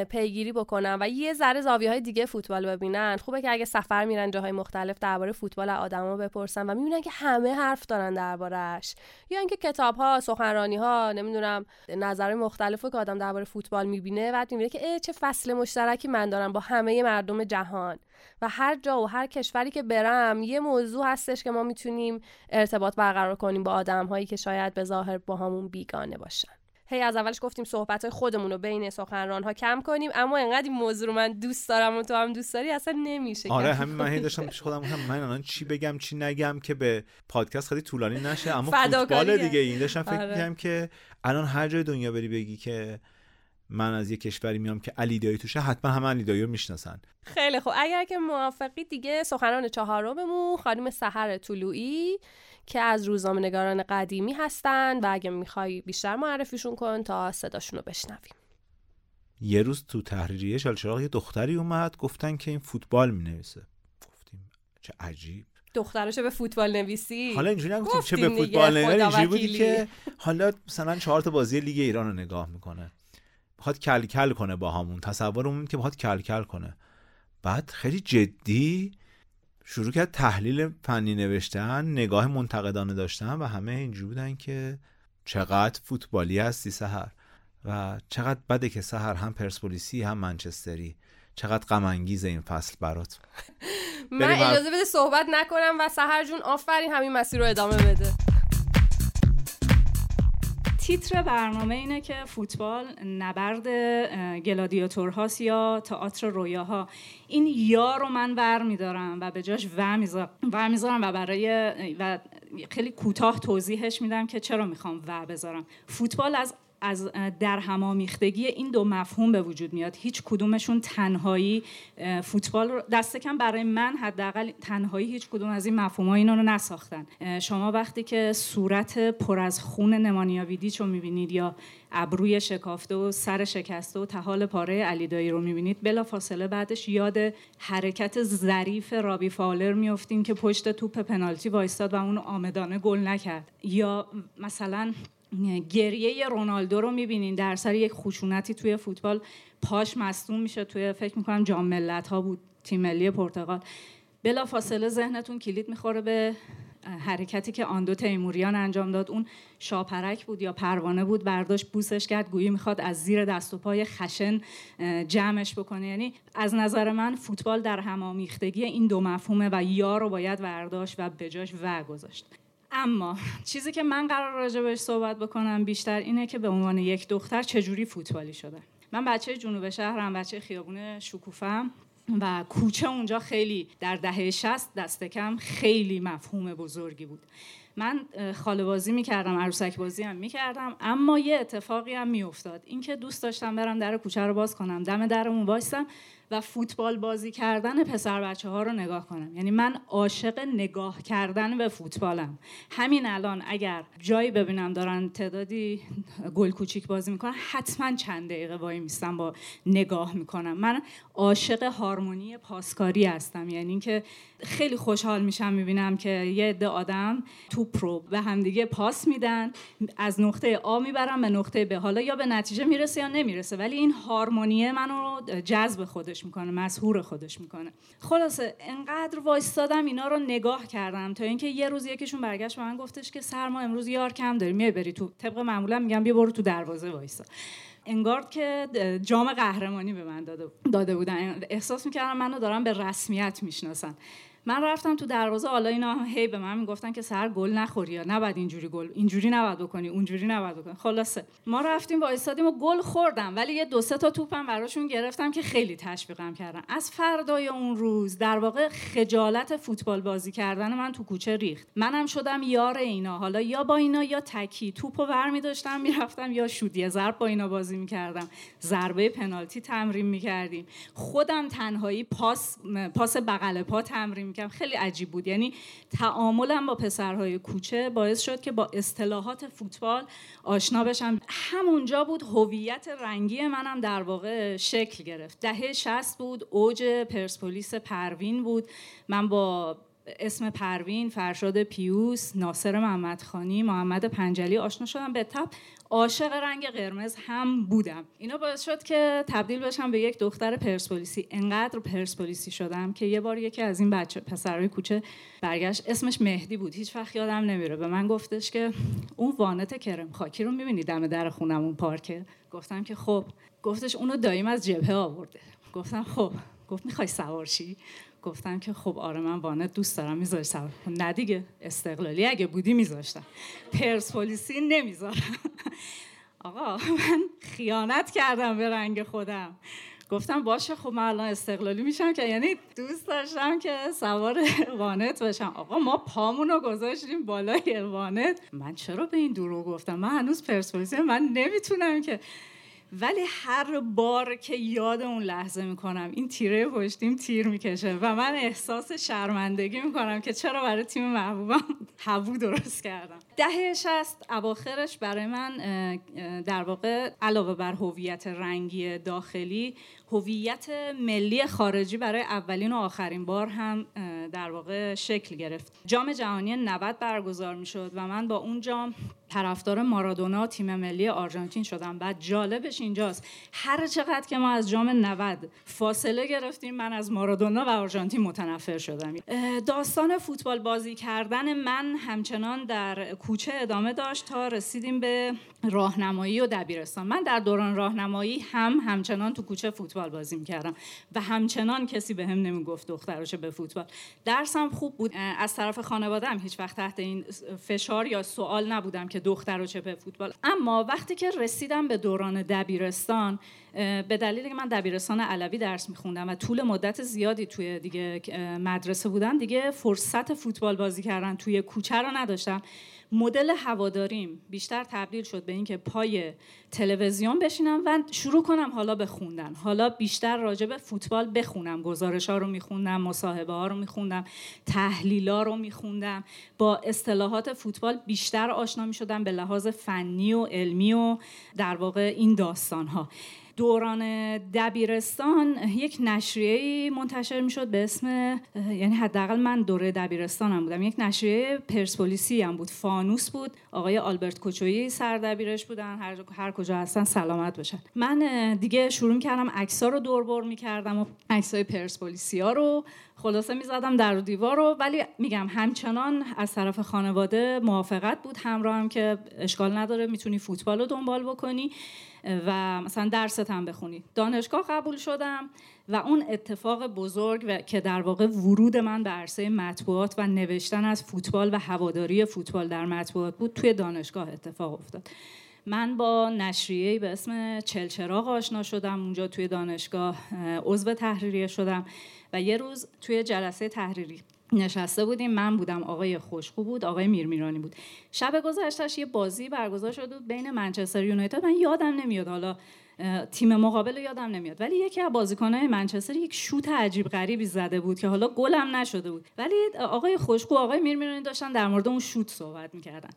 پیگیری بکنن و یه ذره زاویه های دیگه فوتبال ببینن. خوبه که اگه سفر میرن جاهای مختلف درباره فوتبال آدما بپرسن و می‌بینن که همه حرف دارن دربارهش یا اینکه کتاب ها سخنرانی ها نمی‌دونم نظر مختلفو که آدم درباره فوتبال می‌بینه و می‌بینه که چه فصل مشترکی من دارم با همه مردم جهان. و هر جا و هر کشوری که برم یه موضوع هستش که ما می‌تونیم ارتباط برقرار کنیم با آدم هایی که شاید به ظاهر با همون بیگانه باشن. هی از اولش گفتیم صحبت خودمون رو بین سخنران ها کم کنیم اما انقدر این موضوع رو من دوست دارم و تو هم دوست داری اصلا نمیشه
آره همین من هی داشتم پیش خودم هم من الان چی بگم چی نگم که به پادکست خیلی طولانی نشه اما فوتبال دیگه این. داشتم فکر آره. که الان هر جای دنیا بری بگی که من از یه کشوری میام که علی دایی توشه حتما همه علی دایی رو می‌شناسن.
خیلی خوب. اگر که موافقی دیگه سخنران چهارممون خانم سحر طلوعی. که از روزنامه نگاران قدیمی هستن و اگه می‌خوای بیشتر معرفیشون کن تا صداشون رو بشنویم.
یه روز تو تحریریه شلچراغ یه دختری اومد گفتن که این فوتبال می‌نویسه. گفتیم چه عجیب.
دخترشو به فوتبال نویسی؟
حالا اینجوری نگفتیم چه به فوتبال نویسی؟ اینجوری بودی که حالا مثلا چهار تا بازی لیگ ایران رو نگاه می‌کنه. می‌خواد کل کل کنه با همون تصورمون که می‌خواد کل کل کنه. بعد خیلی جدی شروع کرد تحلیل فنی نوشتن نگاه منتقدانه داشتن و همه اینجوری بودن که چقدر فوتبالی هستی سهر و چقدر بده که سهر هم پرسپولیسی هم منچستری. چقدر غم این فصل برات.
من اجازه بده صحبت نکنم و سهر جون آفرین همین مسیر رو ادامه بده.
تیتر برنامه اینه که فوتبال نبرد گلادیاتورهاست یا تئاتر رویاها. این یا رو من ور میدارم و به جاش و می‌ذارم و برای و خیلی کوتاه توضیحش میدم که چرا می‌خوام و بذارم. فوتبال از از در همامیختگی این دو مفهوم به وجود میاد. هیچ کدومشون تنهایی فوتبال رو دست کم برای من حداقل تنهایی هیچ کدوم از این مفهوم ها اینو رو نساختن. شما وقتی که صورت پر از خون نمانیا ویدیچ رو می‌بینید یا ابروی شکافته و سر شکسته و تحال پاره علیدایی رو می‌بینید بلا فاصله بعدش یاد حرکت ظریف رابی فالر میفتین که پشت توپ پنالتی وایستاد و اون آمدانه گل نکرد. یا مثلا گریه رونالدو رو می‌بینین. در سر یک خشونتی توی فوتبال پاش مصدوم میشه توی فکر می‌کنم جام ملت ها بود تیم ملی پرتغال. بلا فاصله ذهنتون کلید می‌خوره به حرکتی که آندو تیموریان انجام داد. اون شاپرک بود یا پروانه بود برداشت بوسش کرد. گویی می‌خواد از زیر دست و پای خشن جمعش بکنه. یعنی از نظر من فوتبال در همامیختگی این دو مفهومه و یا رو باید برداشت و بجاش و گذاشت. اما چیزی که من قرار راجع بهش صحبت بکنم بیشتر اینه که به عنوان یک دختر چجوری فوتبالی شده. من بچه جنوب شهرم بچه خیابون شکوفم و کوچه اونجا خیلی در دهه 60 دست کم خیلی مفهوم بزرگی بود. من خاله بازی می‌کردم عروسک بازی هم می‌کردم اما یه اتفاقی هم میافتاد. اینکه دوست داشتم برم در کوچه رو باز کنم دم درمون وایسم و فوتبال بازی کردن پسر بچه ها رو نگاه کنم. یعنی من عاشق نگاه کردن به فوتبالم. همین الان اگر جایی ببینم دارن تعدادی گل کوچیک بازی می‌کنن حتما چند دقیقه وای میستم با نگاه می‌کنم. من عاشق هارمونی پاسکاری هستم. یعنی اینکه خیلی خوشحال میشم می‌بینم که یه عده آدم توپ رو به همدیگه پاس میدن از نقطه آ می‌برم به نقطه به حالا یا به نتیجه می‌رسه یا نمی‌رسه. ولی این هارمونیه منو جذب خودش می‌کنه مسهور خودش می‌کنه. خلاصه انقدر وایستادم اینا رو نگاه کردم تا اینکه یه روز یکیشون برگشت به من گفتش که سرما امروز یار کم داری میای بری تو. طبق معمولا میگم بیا برو تو دروازه وایسا. انگار که جام قهرمانی به من داده, داده بودن. احساس می‌کردم منو دارم به رسمیت می‌شناسن. من رفتم تو دروازه حالا اینا هی به من می‌گفتن که سر گل نخوری یا نباید اینجوری گل اینجوری نباید بکنی اونجوری نباید بکنی. خلاصه. ما رفتیم وایسادیم و گل خوردم ولی یه دو سه تا توپم براشون گرفتم که خیلی تشویقم کردن. از فردای اون روز در واقع خجالت فوتبال بازی کردن من تو کوچه ریخت. منم شدم یار اینا. حالا یا با اینا یا تکی. توپو برمی داشتم می‌رفتم یا شودی ضرب با اینا بازی می‌کردم. ضربه پنالتی تمرین می‌کردیم. خودم تنهایی پاس پاس بغل پا تمرین می‌کنم. خیلی عجیب بود. یعنی تعاملم با پسرهای کوچه باعث شد که با اصطلاحات فوتبال آشنا بشم. همونجا بود هویت رنگی منم در واقع شکل گرفت. دهه 60 بود اوج پرسپولیس پروین بود. من با اسم پروین، فرشاد پیوس، ناصر محمدخانی، محمد پنجلی آشنا شدم. به تب عاشق رنگ قرمز هم بودم. اینا باعث شد که تبدیل بشم به یک دختر پرسپولیسی. انقدر پرسپولیسی شدم که یه بار یکی از این بچه پسرهای کوچه برگشت. اسمش مهدی بود. هیچ وقت یادم نمیره. به من گفتش که اون وانت کرم خاکی رو می‌بینی دم در خونم اون پارکه؟ گفتم که خب. گفتش اونو دایم از جبهه آورده. گفتم خب. گفت می‌خوای سوارشی گفتم که خب آره من وانت دوست دارم سوار نه دیگه استقلالی اگه بودی میذاشتم. پرسپولیسی نمی‌ذارم. آقا من خیانت کردم به رنگ خودم. گفتم باشه خب من الان استقلالی میشم که یعنی دوست داشتم که سوار وانت بشم. آقا ما پامون رو گذاشتیم بالای وانت. من چرا به این دروغ گفتم؟ من هنوز پرسپولیسی من نمی‌تونم که ولی هر بار که یاد اون لحظه می‌کنم این تیره پشتیم تیر می‌کشه و من احساس شرمندگی می‌کنم که چرا برای تیم محبوبم هوو درست کردم. دهه شست اواخرش برای من در واقع علاوه بر هویت رنگی داخلی هویت ملی خارجی برای اولین و آخرین بار هم در واقع شکل گرفت. جام جهانی 90 برگزار می‌شد و من با اون جام طرفدار مارادونا تیم ملی آرژانتین شدم بعد جالبش اینجاست هر چقدر که ما از جام 90 فاصله گرفتیم من از مارادونا و آرژانتین متنفر شدم. داستان فوتبال بازی کردن من همچنان در کوچه ادامه داشت تا رسیدیم به راهنمایی و دبیرستان. من در دوران راهنمایی هم همچنان تو کوچه فوتبال بازی می‌کردم. و همچنان کسی به هم نمی‌گفت دخترش به فوتبال. درسم خوب بود. از طرف خانوادم هیچ وقت تحت این فشار یا سوال نبودم که دختر و چه به فوتبال. اما وقتی که رسیدم به دوران دبیرستان به دلیل که من دبیرستان علوی درس میخوندم و طول مدت زیادی توی دیگه مدرسه بودم دیگه فرصت فوتبال بازی کردن توی کوچه رو نداشتم. مدل هواداریم بیشتر تبدیل شد به اینکه پای تلویزیون بشینم و شروع کنم حالا به خوندن. حالا بیشتر راجع به فوتبال بخونم. گزارش ها رو میخوندم مصاحبه ها رو میخوندم تحلیل ها رو میخوندم. با اصطلاحات فوتبال بیشتر آشنا می‌شدم به لحاظ فنی و علمی و در واقع این داستان ها دوران دبیرستان یک نشریه منتشر می‌شد به اسم یعنی حداقل من دوره دبیرستانم بودم یک نشریه پرسپولیسی هم بود فانوس بود. آقای آلبرت کوچویی سردبیرش بودن هر, هر کجا هستن سلامت باشن. من دیگه شروع کردم عکس‌ها رو دوربر می‌کردم و عکسای پرسپولیسی ها رو خلاصه می‌زدم در و دیوار رو. ولی میگم همچنان از طرف خانواده موافقت بود. همراه هم که اشکال نداره می‌تونی فوتبال رو دنبال بکنی. و مثلا درست هم بخونی. دانشگاه قبول شدم و اون اتفاق بزرگ و که در واقع ورود من به عرصه مطبوعات و نوشتن از فوتبال و هواداری فوتبال در مطبوعات بود توی دانشگاه اتفاق افتاد. من با نشریه به اسم چلچراغ آشنا شدم اونجا توی دانشگاه عضو تحریریه شدم و یه روز توی جلسه تحریری. نشسته بودیم. من بودم آقای خوشخو بود آقای میرمیرانی بود. شب گذشتش یه بازی برگزار شده بود بین منچستر یونایتد. من یادم نمیاد. حالا تیم مقابل یادم نمیاد. ولی یکی از بازیکنهای منچستر یک شوت عجیب غریبی زده بود که حالا گلم نشده بود. ولی آقای خوشخو آقای میرمیرانی داشتن در مورد اون شوت صحبت می‌کردن.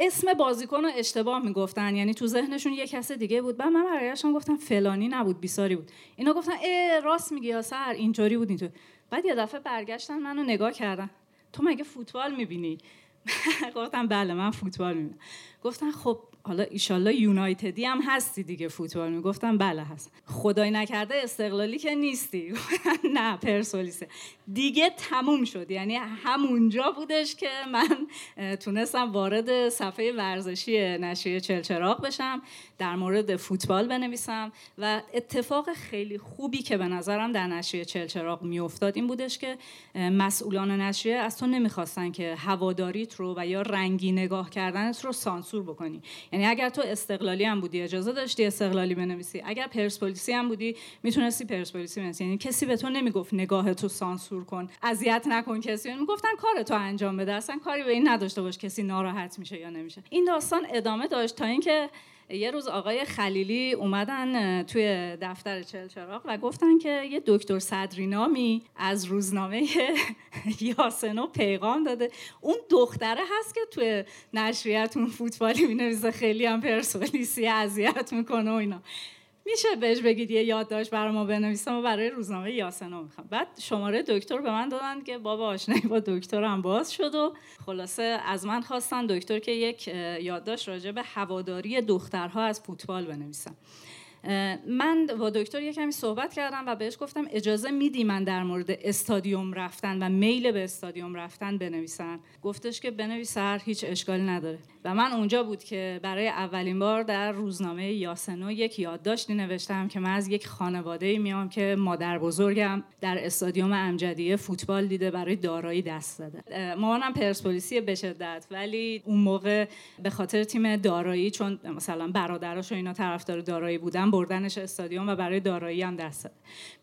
اسم بازیکن رو اشتباه می‌گفتن. یعنی تو ذهنشون یه کس دیگه بود. بعد من برگشتم گفتم فلانی نبود بیساری بود. اینا گفتن ای راست میگی یا سر اینطوری بود اینطور بعد یه دفعه برگشتن منو نگاه کردن. تو مگه فوتبال می‌بینی؟ گفتم بله من فوتبال می‌بینم. گفتن خب حالا ایشالله یونایتدی هم هستی دیگه فوتبال می‌گفتم بله هست. خدای نکرده استقلالی که نیستی. نه پرسولیسه دیگه تموم شد. یعنی همونجا بودش که من تونستم وارد صفحه ورزشی نشریه چلچراغ بشم در مورد فوتبال بنویسم و اتفاق خیلی خوبی که به نظرم در نشریه چلچراغ میافتاد این بودش که مسئولان نشریه از تو نمی‌خواستن که هواداریت رو و یا رنگی نگاه کردنت رو سانسور بکنی. یعنی اگر تو استقلالی هم بودی اجازه داشتی استقلالی بنویسی. اگر پرسپولیسی هم بودی می‌تونستی پرسپولیسی بنویسی. یعنی کسی به تو نمی‌گفت نگاه تو سانسور کن اذیت نکن کسی. می‌گفتن کار تو انجام بده. اصلا کاری به این نداشته باش کسی ناراحت میشه یا نمیشه. این داستان ادامه داشت تا اینکه یه روز آقای خلیلی اومدن توی دفتر چلچراغ و گفتن که یه دکتر صدری نامی از روزنامه یاسنو پیغام داده. اون دختره هست که توی نشریتون فوتبالی می‌نویسه خیلی هم پرسپولیسی اذیت می‌کنه و اینا. میشه بهش بگید یه یادداشت برای ما بنویسم و برای روزنامه یاسنو می‌خوام. بعد شماره دکتر به من دادن که بابا آشنایی با دکترم باز شد و خلاصه از من خواستن دکتر که یک یادداشت راجع به هواداری دخترها از فوتبال بنویسم. من با دکتر یه کمی صحبت کردم و بهش گفتم اجازه میدی من در مورد استادیوم رفتن و میل به استادیوم رفتن بنویسم؟ گفتش که بنویس هر هیچ اشکالی نداره. و من اونجا بود که برای اولین بار در روزنامه یاسنو یک یادداشتی نوشتم که من از یک خانواده میام که مادر بزرگم در استادیوم امجدیه فوتبال دیده برای دارایی دست زده. مامانم پرسپولیسی به شدت ولی اون موقع به خاطر تیم دارایی چون مثلا برادراش و اینا طرفدار دارایی بودن بردنش استادیوم و برای دارایی هم دست زده.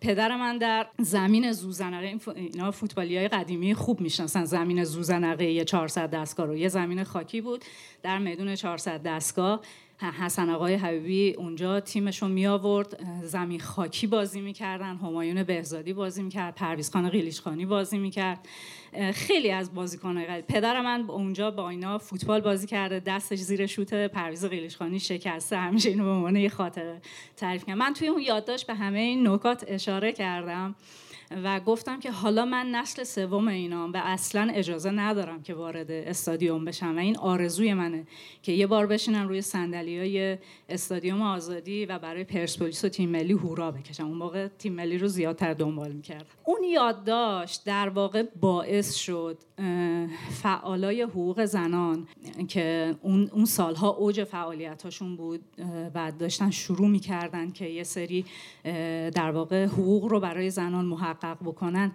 پدر من در زمین زوزنقه اینا فوتبالی های قدیمی خوب می‌شناسن. زمین زوزنقه 400 دستگاه رو یه زمین خاکی بود. در میدون 400 دستگاه. حسن آقای حبیبی اونجا تیمشون می آورد زمین خاکی بازی می‌کردن همایون بهزادی بازی می‌کرد پرویز خان قیلیشخانی بازی می‌کرد. خیلی از بازیکن‌های پدر من اونجا با اینا فوتبال بازی کرده دستش زیر شوت پرویز قیلیشخانی شکسته. همیشه اینو به عنوان یه خاطره تعریف کردم. من توی اون یادداشت به همه این نکات اشاره کردم. و گفتم که حالا من نسل سوم اینام و اصلا اجازه ندارم که وارد استادیوم بشم و این آرزوی منه که یه بار بشینم روی صندلی های استادیوم آزادی و برای پرسپولیس و تیم ملی هورا بکشم. اون موقع تیم ملی رو زیادتر دنبال می‌کردم. اون یادداشت در واقع باعث شد فعالای حقوق زنان که اون, اون سالها اوج فعالیتاشون بود و داشتن شروع می‌کردن که یه سری در واقع حقوق رو برای زنان محقق بکنن.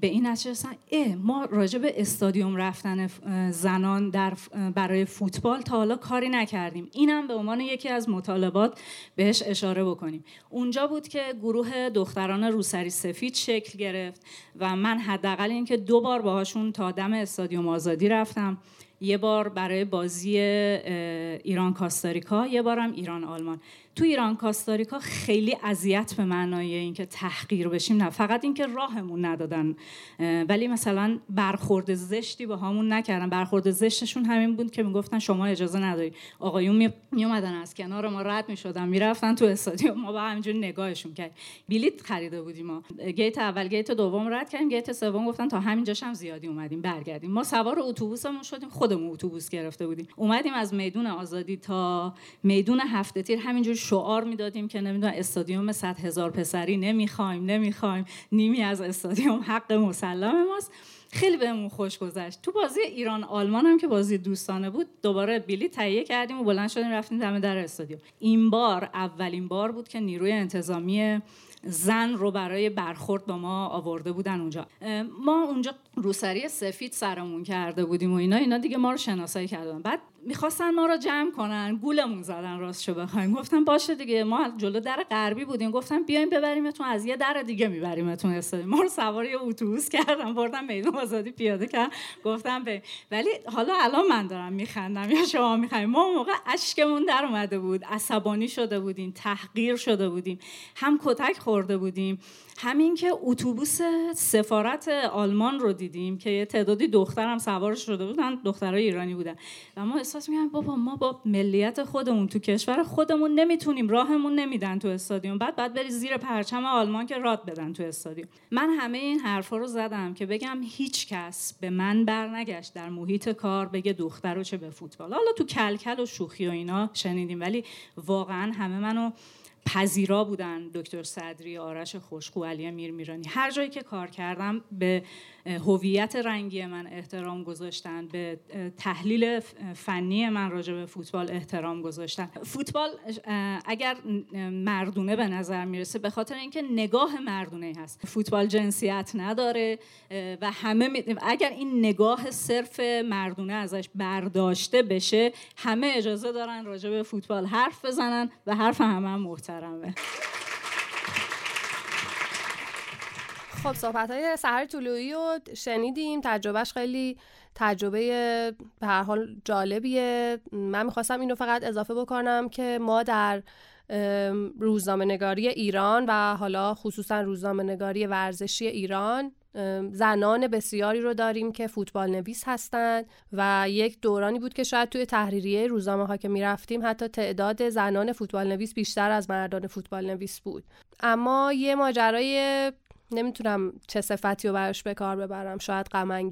به این نتیجه اه ما راجع به استادیوم رفتن زنان در برای فوتبال تا حالا کاری نکردیم. اینم به عنوان یکی از مطالبات بهش اشاره بکنیم. اونجا بود که گروه دختران روسری سفید شکل گرفت و من حداقل اینکه دو بار باهاشون تا دم استادیوم آزادی رفتم. یه بار برای بازی ایران کاستاریکا یه بارم ایران آلمان. تو ایران کاستاریکا خیلی اذیت به معنای اینکه تحقیر بشیم. نه فقط اینکه راهمون ندادن. ولی مثلا برخورد زشتی با همون نکردن. برخورد زشتشون همین بود که می‌گفتن شما اجازه نداری. آقایون می اومدن از کنار ما رد می‌شدن می‌رفتن تو استادیوم. ما با همینجور نگاهشون کرد بلیت خریده بودیم ما. گیت اول گیت دوم رد کردیم. گیت سوم گفتن تا همینجاش هم زیادی اومدیم برگردیم. ما سوار اتوبوسمون شدیم خودمون اتوبوس گرفته بودیم. اومدیم از میدون آزادی تا میدون هفته تیر. همینجور شعار می‌دادیم که نمی‌دونم استادیوم 100 هزار پسری نمی‌خوایم نمی‌خوایم. نیمی از استادیوم حق مسلم ماست. خیلی بهمون خوش گذشت. تو بازی ایران آلمان هم که بازی دوستانه بود دوباره بیلی تهیه کردیم و بلند شدیم رفتیم دم در استادیوم. این بار اولین بار بود که نیروی انتظامی زن رو برای برخورد با ما آورده بودن اونجا. ما اونجا روسری سفید سرمون کرده بودیم و اینا اینا دیگه ما رو شناسایی کردن. بعد می‌خواستن ما رو جمع کنن. گولمون زدن راستشو بخوایم. گفتم باشه دیگه ما جلو در غربی بودیم. گفتم بیایم ببریمتون از یه در دیگه میبریمتون استادیوم ما رو سوار یه اتوبوس کردم بردم میدون آزادی پیاده کردم گفتم به ولی حالا الان من دارم میخندم. یا شما می‌خوایم ما موقع اشکمون در اومده بود. عصبانی شده بودیم. تحقیر شده بودیم. هم کتک خورده بودیم. همین که اتوبوس سفارت آلمان رو دیدیم که یه تعدادی دختر هم سوار شده بودن دخترای ایرانی بودن. و ما احساس می‌کنم بابا ما با ملیت خودمون تو کشور خودمون نمی‌تونیم راهمون نمیدن تو استادیوم. بعد بعد بری زیر پرچم آلمان که راد بدن تو استادیوم. من همه این حرفا رو زدم که بگم هیچ کس به من برنگشت در محیط کار بگه دختر رو چه به فوتبال. حالا تو کلکل و شوخی و اینا شنیدیم ولی واقعا همه منو پذیرا بودن دکتر صدری آرش خوشخو علی میر میرانی هر جایی که کار کردم به هویت رنگی من احترام گذاشتن به تحلیل فنی من راجع به فوتبال احترام گذاشتن. فوتبال اگر مردونه به نظر می‌رسه به خاطر اینکه نگاه مردونه هست. فوتبال جنسیت نداره و همه اگر این نگاه صرف مردونه ازش برداشته بشه همه اجازه دارن راجع به فوتبال حرف بزنن و حرف همه هم محترمه.
خب صحبت های سهر طلوعی رو شنیدیم. تجربهش خیلی تجربه به هر حال جالبیه. من می‌خواستم اینو فقط اضافه بکنم که ما در روزنامه نگاری ایران و حالا خصوصا روزنامه نگاری ورزشی ایران زنان بسیاری رو داریم که فوتبال نویس هستند و یک دورانی بود که شاید توی تحریریه روزنامه ها که می‌رفتیم حتی تعداد زنان فوتبال نویس بیشتر از مردان فوتبال نویس بود. اما یه ماجرای نمی‌تونم چه صفتی رو براش به کار ببرم شاید غم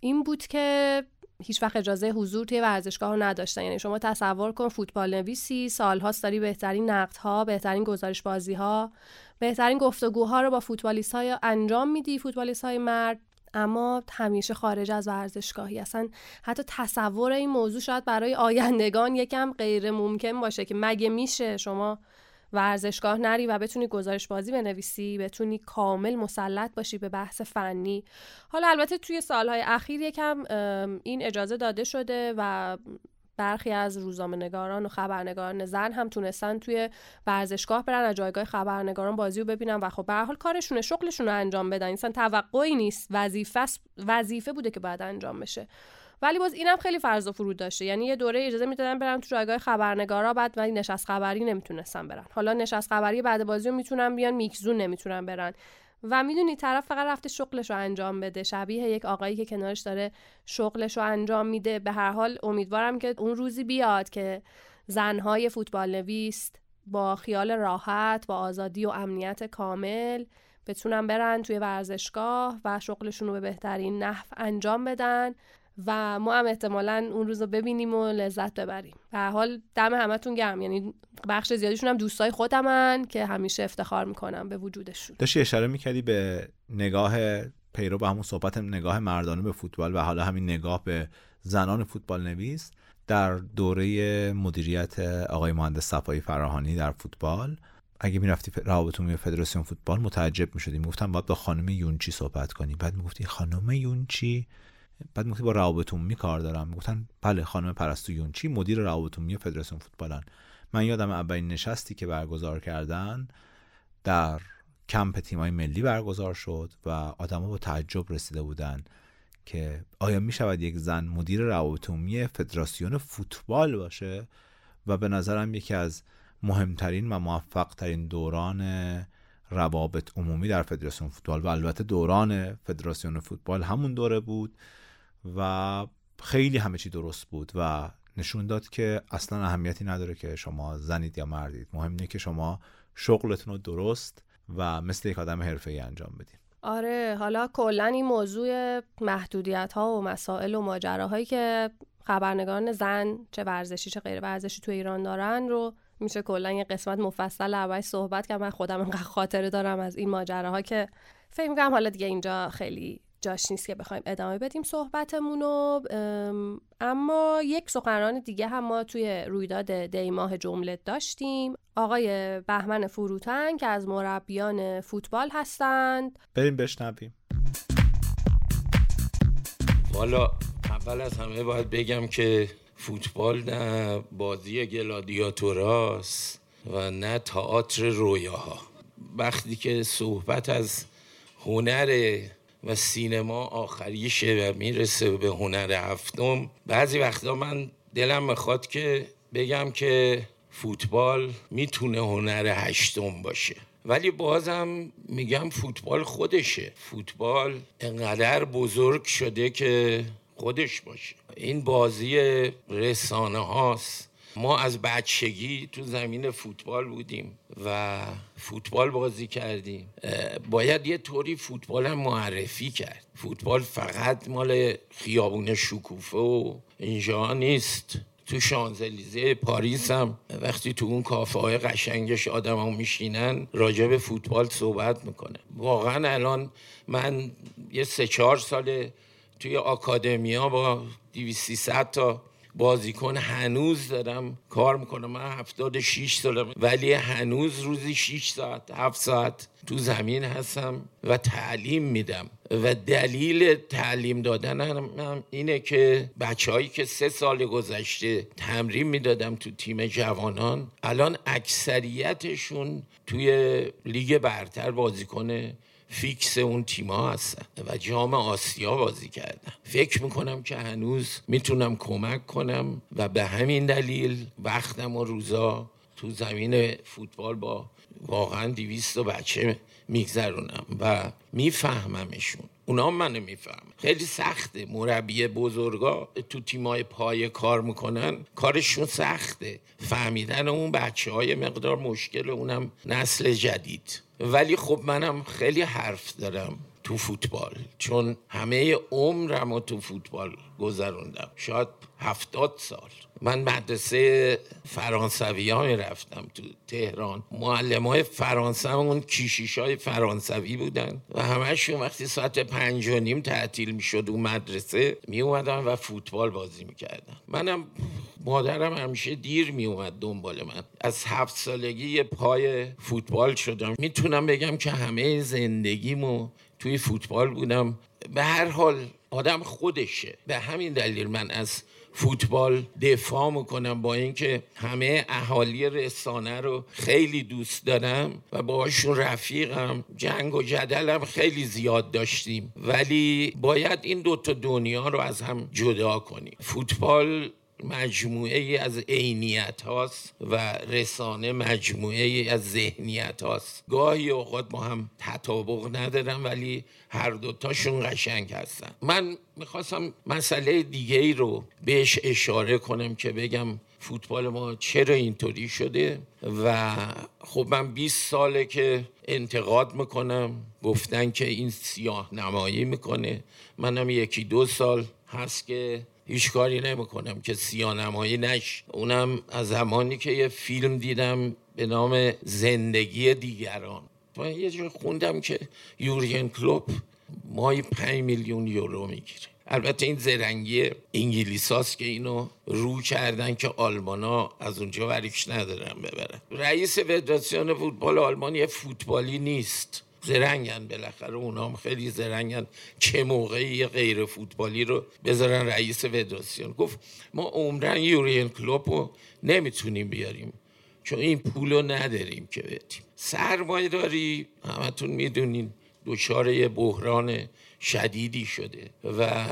این بود که هیچ وقت اجازه حضور توی ورزشگاه رو نداشتن. یعنی شما تصور کن فوتبال نویسی سالهاست داری بهترین نقدها بهترین گزارش بازی ها بهترین گفتگوها رو با فوتبالیست های انجام میدی فوتبالیست های مرد. اما همیشه خارج از ورزشگاهی. اصلا حتی تصور این موضوع شاید برای آیندگان یکم غیر ممکن باشه که مگه میشه شما ورزشگاه نری و بتونی گزارش بازی بنویسی بتونی کامل مسلط باشی به بحث فنی. حالا البته توی سالهای اخیر یکم این اجازه داده شده و برخی از روزنامه نگاران و خبرنگاران زن هم تونستن توی ورزشگاه برن از جایگاه خبرنگاران بازی رو ببینن و خب به حال کارشونه شغلشون رو انجام بدن. این توقعی نیست وظیفه وظیفه بوده که باید انجام بشه. ولی باز اینم خیلی فرض و فرود داشته. یعنی یه دوره اجازه می‌دادن برن تو جایگاه خبرنگارا بعد ولی نشست خبری نمی‌تونستن برن. حالا نشست خبری بعد بازی رو می‌تونن بیان میکزون نمی‌تونن برن. و می‌دونی طرف فقط رفته شغلش رو انجام بده. شبیه یک آقایی که کنارش داره شغلش رو انجام میده. به هر حال امیدوارم که اون روزی بیاد که زنهای فوتبال نویست با خیال راحت با آزادی و امنیت کامل بتونن برن توی ورزشگاه و شغلشون رو به بهترین نحو انجام بدن. و ما هم احتمالا اون روز رو ببینیم و لذت ببریم. به حال دم همتون گرم. یعنی بخش زیادیشون هم دوستای خودمن که همیشه افتخار می‌کنم به وجودشون.
داشتی اشاره می‌کردی به نگاه پیرو به همون صحبت نگاه مردانه به فوتبال و حالا همین نگاه به زنان فوتبال نویس در دوره مدیریت آقای مهندس صفایی فراهانی در فوتبال. اگه می‌رفتی روابط عمومی فدراسیون فوتبال متعجب می‌شدی. می‌گفتم باید با خانم یونچی صحبت کنی. بعد می‌گفتی خانم یونچی بعد می‌گفتی با روابط عمومی کار دارم. می‌گفتن بله خانم پرستو یونچی مدیر روابط عمومی فدراسیون فوتبالن. من یادم اولین نشستی که برگزار کردن در کمپ تیمای ملی برگزار شد و آدما با تعجب رسیده بودن که آیا می شود یک زن مدیر روابط عمومی فدراسیون فوتبال باشه؟ و به نظرم یکی از مهمترین و موفقترین دوران روابط عمومی در فدراسیون فوتبال و البته دوران فدراسیون فوتبال همون دوره بود و خیلی همه چی درست بود و نشون داد که اصلا اهمیتی نداره که شما زنید یا مردید. مهم اینه که شما شغلتون رو درست و مثل یک آدم حرفه‌ای انجام بدین.
آره حالا کلا این موضوع محدودیت ها و مسائل و ماجراهایی که خبرنگاران زن چه ورزشی چه غیر ورزشی تو ایران دارن رو میشه کلا یه قسمت مفصل اول صحبت که من خودم انقدر خاطره دارم از این ماجراها که فکر می‌کنم حالا دیگه اینجا خیلی جاش نیست که بخوایم ادامه بدیم صحبتمون رو اما یک سخنران دیگه هم ما توی رویداد دی ماه جمله داشتیم. آقای بهمن فروتن که از مربیان فوتبال هستند.
بریم بشنویم.
والا اول از همه باید بگم که فوتبال نه بازی گلادیاتوراست و نه تئاتر رویاها. وقتی که صحبت از هنر و سینما آخریشه و می‌رسه به هنر هفتم. بعضی وقتا من دلم می‌خواد که بگم که فوتبال می‌تونه هنر هشتم باشه. ولی بازم میگم فوتبال خودشه. فوتبال انقدر بزرگ شده که خودش باشه. این بازی رسانه هاست. ما از بچگی تو زمین فوتبال بودیم و فوتبال بازی کردیم. باید یه طوری فوتبال هم معرفی کرد. فوتبال فقط مال خیابون شکوفه و اینجا نیست. تو شانزلیزه پاریس هم وقتی تو اون کافه های قشنگش آدم ها میشینن راجع به فوتبال صحبت می‌کنه. واقعا الان من یه سه چهار سال توی آکادمیا با 200 تا بازیکن هنوز دارم کار می‌کنم. من 76 سالم ولی هنوز روزی 6 ساعت 7 ساعت تو زمین هستم و تعلیم میدم. و دلیل تعلیم دادن هم اینه که بچههایی که سه سال گذشته تمرین می‌دادم تو تیم جوانان الان اکثریتشون توی لیگ برتر بازیکن فیکس اون تیما هستن و جام آسیا بازی کردم فکر می‌کنم که هنوز می‌تونم کمک کنم و به همین دلیل وقتم و روزا تو زمین فوتبال با واقعا دیویست و بچه میگذرونم و میفهممشون. اونا منو میفهم خیلی سخته. مربی بزرگا تو تیمای پای کار می‌کنن. کارشون سخته. فهمیدن اون بچه های مقدار مشکل اونم نسل جدید. ولی خب منم خیلی حرف دارم تو فوتبال. چون همه عمرم رو تو فوتبال گذروندم. شاید هفتاد سال. من مدرسه فرانسوی ها رفتم تو تهران. معلم های فرانسه اون کیشیش های فرانسوی بودن. و همهشون وقتی ساعت پنج و نیم تعطیل می شد اون مدرسه می اومدن و فوتبال بازی می کردن منم مادرم همیشه دیر می اومد دنبال من. از هفت سالگی پای فوتبال شدم. می‌تونم بگم که همه زندگیمو توی فوتبال بودم. به هر حال آدم خودشه. به همین دلیل من از فوتبال دفاع می‌کنم با اینکه همه اهالی رسانه رو خیلی دوست دارم و باهاشون رفیقم جنگ و جدلم خیلی زیاد داشتیم. ولی باید این دوتا دنیا رو از هم جدا کنیم. فوتبال مجموعه از عینیت هاست و رسانه مجموعه از ذهنیت هاست. گاهی اوقات با هم تطابق ندارم ولی هر دوتاشون قشنگ هستن. من می‌خواستم مسئله دیگه ای رو بهش اشاره کنم که بگم فوتبال ما چرا اینطوری شده و خب من 20 ساله که انتقاد می‌کنم. گفتن که این سیاه نمایی می‌کنه. منم یکی دو سال هست که هیچ کاری نمی‌کنم که سیانمایی نش. اونم از زمانی که یه فیلم دیدم به نام زندگی دیگران. و یه جور خوندم که یورین کلوب مای 5 میلیون یورو می‌گیره. البته این زرنگی انگلیساست که اینو رو کردن که آلمانا از اونجا وریش ندارن ببرن. رئیس فدراسیون فوتبال آلمان یه فوتبالی نیست. زرنگن بالاخره اونا هم خیلی زرنگن. چه موقعی غیر فوتبالی رو بذارن رئیس فدراسیون. گفت ما عمرن یورین کلوب رو نمی‌تونیم بیاریم. چون این پول رو نداریم که بدیم. سرمایه داری؟ همتون می‌دونین. دچار یه بحران شدیدی شده و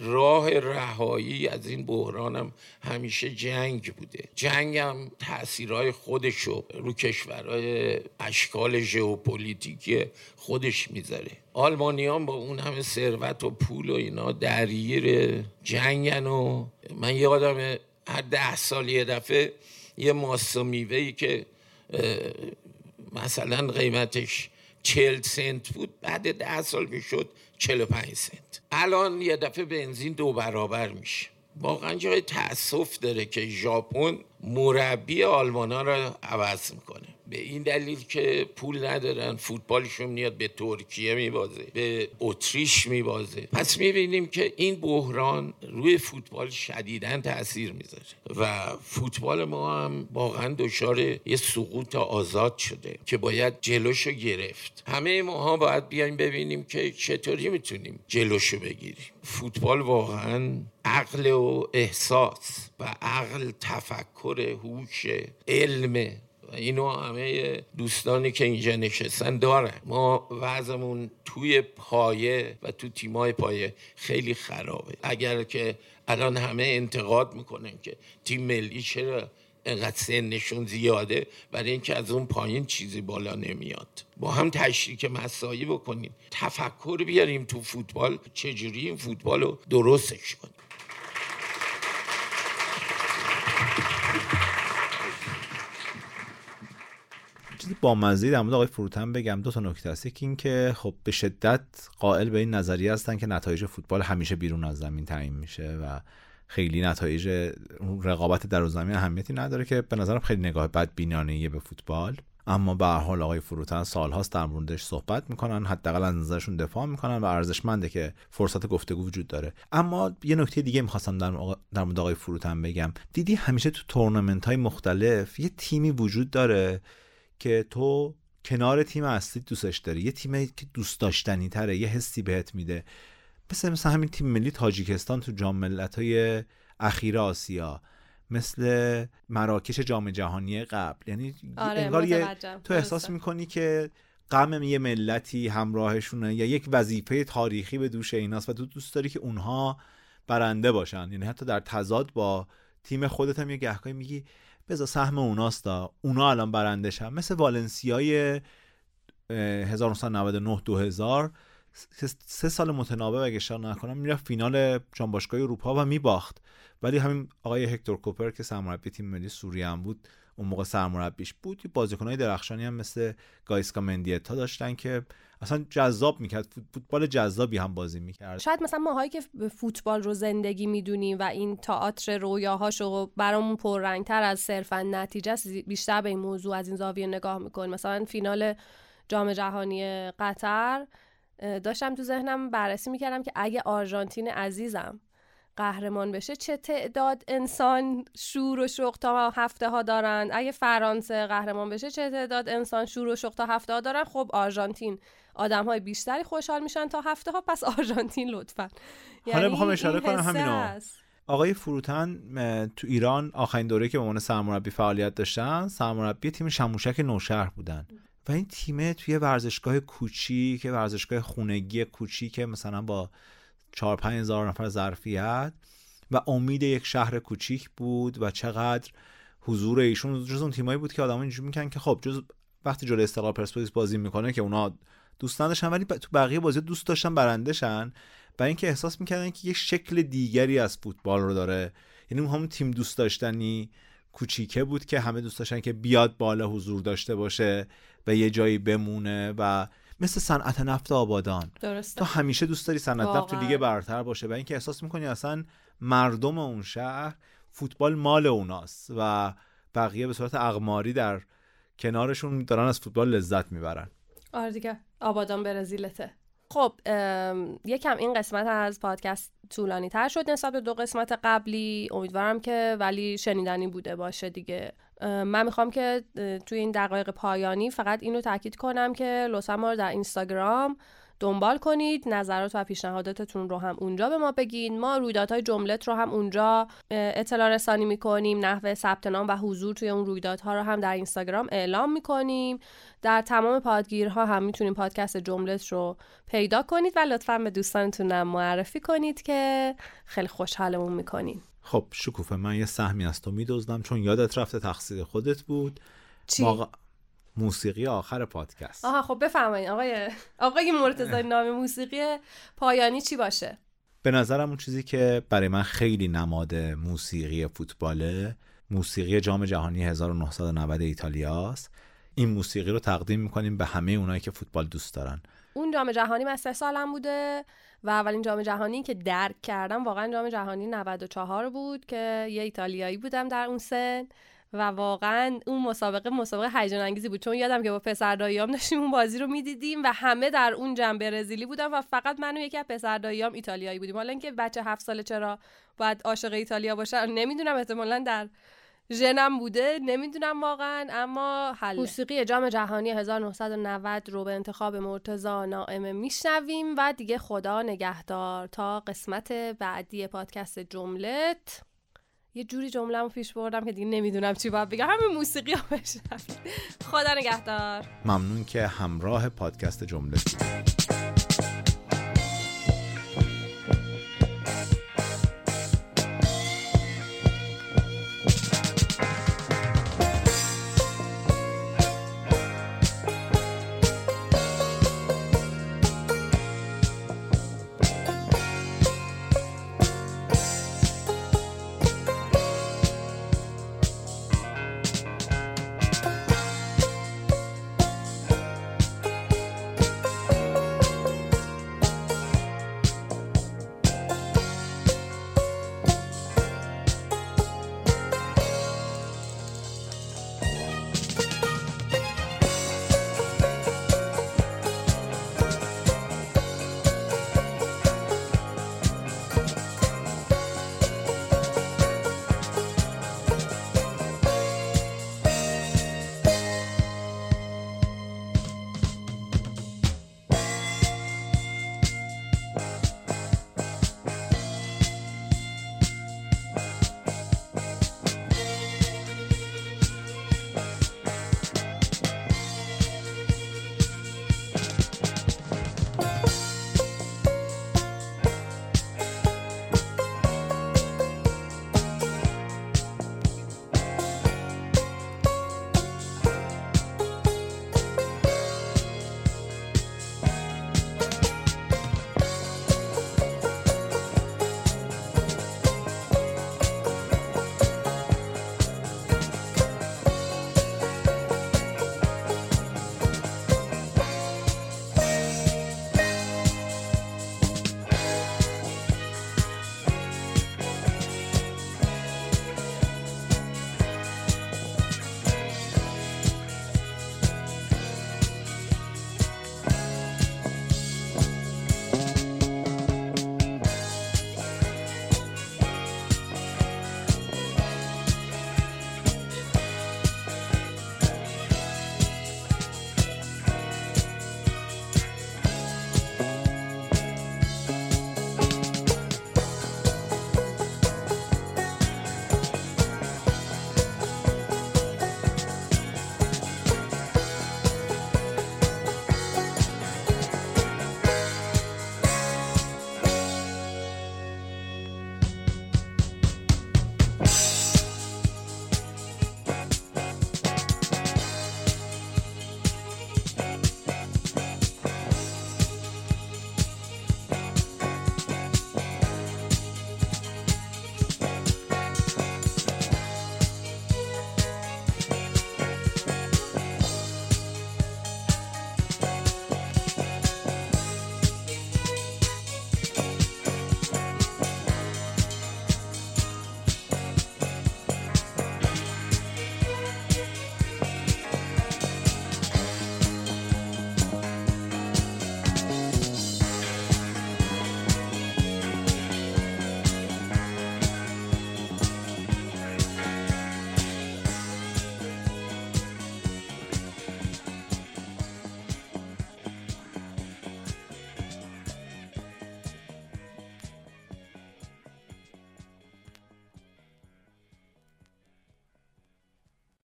راه رهایی از این بحران هم همیشه جنگ بوده. جنگ هم تاثیرهای خودشو رو کشورهای اشکال ژئوپلیتیکی خودش می‌ذاره. آلمانیان با اون همه ثروت و پول و اینا درگیر جنگن و من یادم هر ده سال یه دفعه یه ماست میوه که مثلا قیمتش چل سنت بود بعد ده سال می‌شد چل پنج سنت. الان یه دفعه بنزین دو برابر میشه. واقعا جای تاسف داره که ژاپن مربی آلمانا رو عوض می‌کنه. به این دلیل که پول ندارن فوتبالشون میاد به ترکیه میبازه به اتریش میبازه. پس می‌بینیم که این بحران روی فوتبال شدیدا تاثیر می‌ذاره و فوتبال ما هم واقعا دچار یه سقوط آزاد شده که باید جلوشو گرفت. همه ماها باید بیایم ببینیم که چطوری می‌تونیم جلوشو بگیریم. فوتبال واقعا عقل و احساس و عقل تفکر هوش علم اینو همه دوستانی که اینجا نشستن دارن ما وضعمون توی پایه و تو تیمای پایه خیلی خرابه. اگر که الان همه انتقاد می‌کنن که تیم ملی چرا انقدر سنشون زیاده برای اینکه از اون پایین چیزی بالا نمیاد. با هم تشریک مسایی بکنیم. تفکر بیاریم تو فوتبال چجوری این فوتبال رو درستش کنیم.
چیزی با مزید در مورد آقای فروتن بگم. دو تا نکته است. یکی اینکه خب به شدت قائل به این نظریه هستن که نتایج فوتبال همیشه بیرون از زمین تعیین میشه و خیلی نتایج رقابت در زمین اهمیتی نداره که به نظرم خیلی نگاه بد بینانه به فوتبال. اما به هر حال آقای فروتن سالهاست در موردش صحبت می‌کنن حداقل از نظرشون دفاع می‌کنن و ارزشمنده که فرصت گفتگو وجود داره. اما یه نکته دیگه می‌خواستم در, در مورد آقای فروتن بگم. دیدی همیشه تو تورنمنت های مختلف یه تیمی وجود داره که تو کنار تیم اصلی دوستش داری. یه تیمی که دوست داشتنی تره یه حسی بهت میده. مثل مثل همین تیم ملی تاجیکستان تو جام های اخیر آسیا. مثل مراکش جام جهانی قبل. یعنی
آره
انگار تو احساس می‌کنی که غم یه ملتی همراهشونه یا یک وظیفه تاریخی به دوش ایناست و تو دوست داری که اونها برنده باشن. یعنی حتی در تضاد با تیم خودت هم یه گهگاهی میگی بذار سهم اوناستا اونا الان برندشن. مثل والنسیای 1999 2000 سه سال متنابه اگه اشتباه نکنم می‌رفت فینال جام باشگاه اروپا و میباخت. ولی همین آقای هکتور کوپر که سرمربی تیم ملی سوریه هم بود اون موقع سرمربیش بود. بازیکنهای درخشانی هم مثل گایسکا مندیتا داشتن که اصلا جذاب می‌کرد. فوتبال جذابی هم بازی می‌کرد.
شاید مثلا ماهایی که فوتبال رو زندگی می‌دونیم و این تئاتر رویاهاشو برامون پررنگتر از صرفا نتیجه بیشتر به این موضوع از این زاویه نگاه می‌کنیم. مثلا فینال جام جهانی قطر داشتم تو ذهنم بررسی می‌کردم که اگه آرژانتین عزیزم قهرمان بشه چه تعداد انسان شور و شوق تا هفته ها دارند اگه فرانسه قهرمان بشه چه تعداد انسان شور و شوق تا هفته ها دارن؟ خب آرژانتین آدم های بیشتری خوشحال میشن تا هفته ها پس آرژانتین لطفا.
حالا یعنی می‌خوام اشاره کنم همینو. آقای فروتن تو ایران آخرین دوره که به عنوان سرمربی فعالیت داشتن سرمربی تیم شموشک نوشهر بودن. و این تیم توی ورزشگاه کوچیک ورزشگاه خونگی کوچیک مثلا با 4 5 هزار نفر ظرفیت و امید یک شهر کوچیک بود و چقدر حضور ایشون جز اون تیمایی بود که آدم‌ها اینجوری می‌کنن که خب جز وقتی جلوی استقلال پرسپولیس بازی می‌کنه که اونا دوست نداشتن ولی تو بقیه بازی دوست داشتن برندشن برای اینکه احساس می‌کردن که یه شکل دیگری از فوتبال رو داره. یعنی همون تیم دوست داشتنی کوچیکه بود که همه دوست داشتن که بیاد بالا حضور داشته باشه و یه جایی بمونه و مثل صنعت نفت آبادان.
درسته.
تو همیشه دوست داری صنعت نفت تو لیگ برتر باشه و اینکه احساس می‌کنی اصلا مردم اون شهر فوتبال مال اوناست و بقیه به صورت اقماری در کنارشون دارن از فوتبال لذت می‌برن.
آره دیگه. آبادان برزیلته. خب یکم این قسمت از پادکست طولانی تر شد نسبت به دو قسمت قبلی. امیدوارم که ولی شنیدنی بوده باشه دیگه. من می‌خوام که توی این دقایق پایانی فقط اینو تاکید کنم که لطفا ما رو در اینستاگرام دنبال کنید نظرات و پیشنهاداتتون رو هم اونجا به ما بگین. ما رویدادهای جملت رو هم اونجا اطلاع رسانی می‌کنیم نحوه ثبت نام و حضور توی اون رویدادها رو هم در اینستاگرام اعلام می‌کنیم. در تمام پادگیرها هم می‌تونیم پادکست جملت رو پیدا کنید و لطفا به دوستانتون معرفی کنید که خیلی خوشحالمون می‌کنیم
خب شکوفه من یه سهمی از تو میدوزدم چون یادت رفته تقصیر خودت بود.
چی؟
موسیقی آخر پادکست.
آها خب بفرمایید آقای آقای مرتضی نام موسیقی پایانی چی باشه؟
به نظرم اون چیزی که برای من خیلی نماد موسیقی فوتباله موسیقی جام جهانی 1990 ایتالیاست این موسیقی رو تقدیم می‌کنیم به همه اونایی که فوتبال دوست دارن.
اون جام جهانی من سه سالم بوده و اولین جام جهانی که درک کردم واقعا جام جهانی 94 بود که یه ایتالیایی بودم در اون سن. و واقعا اون مسابقه مسابقه هیجان انگیزی بود. چون یادم که با پسر داییام داشتیم اون بازی رو می‌دیدیم و همه در اون جنب برزیلی بودن و فقط من و یکی از پسر داییام ایتالیایی بودیم. حالا اینکه بچه هفت ساله چرا باید عاشق ایتالیا باشه نمی‌دونم احتمالا در ژنم بوده نمی‌دونم واقعا اما حل موسیقی جام جهانی 1990 رو به انتخاب مرتزا نائمه میشنویم و دیگه خدا نگهدار. تا قسمت بعدی پادکست جملت. یه جوری جمله پیش بردم که دیگه نمی‌دونم چی باید بگم. همین موسیقی ها خدا نگهدار.
ممنون که همراه پادکست جملت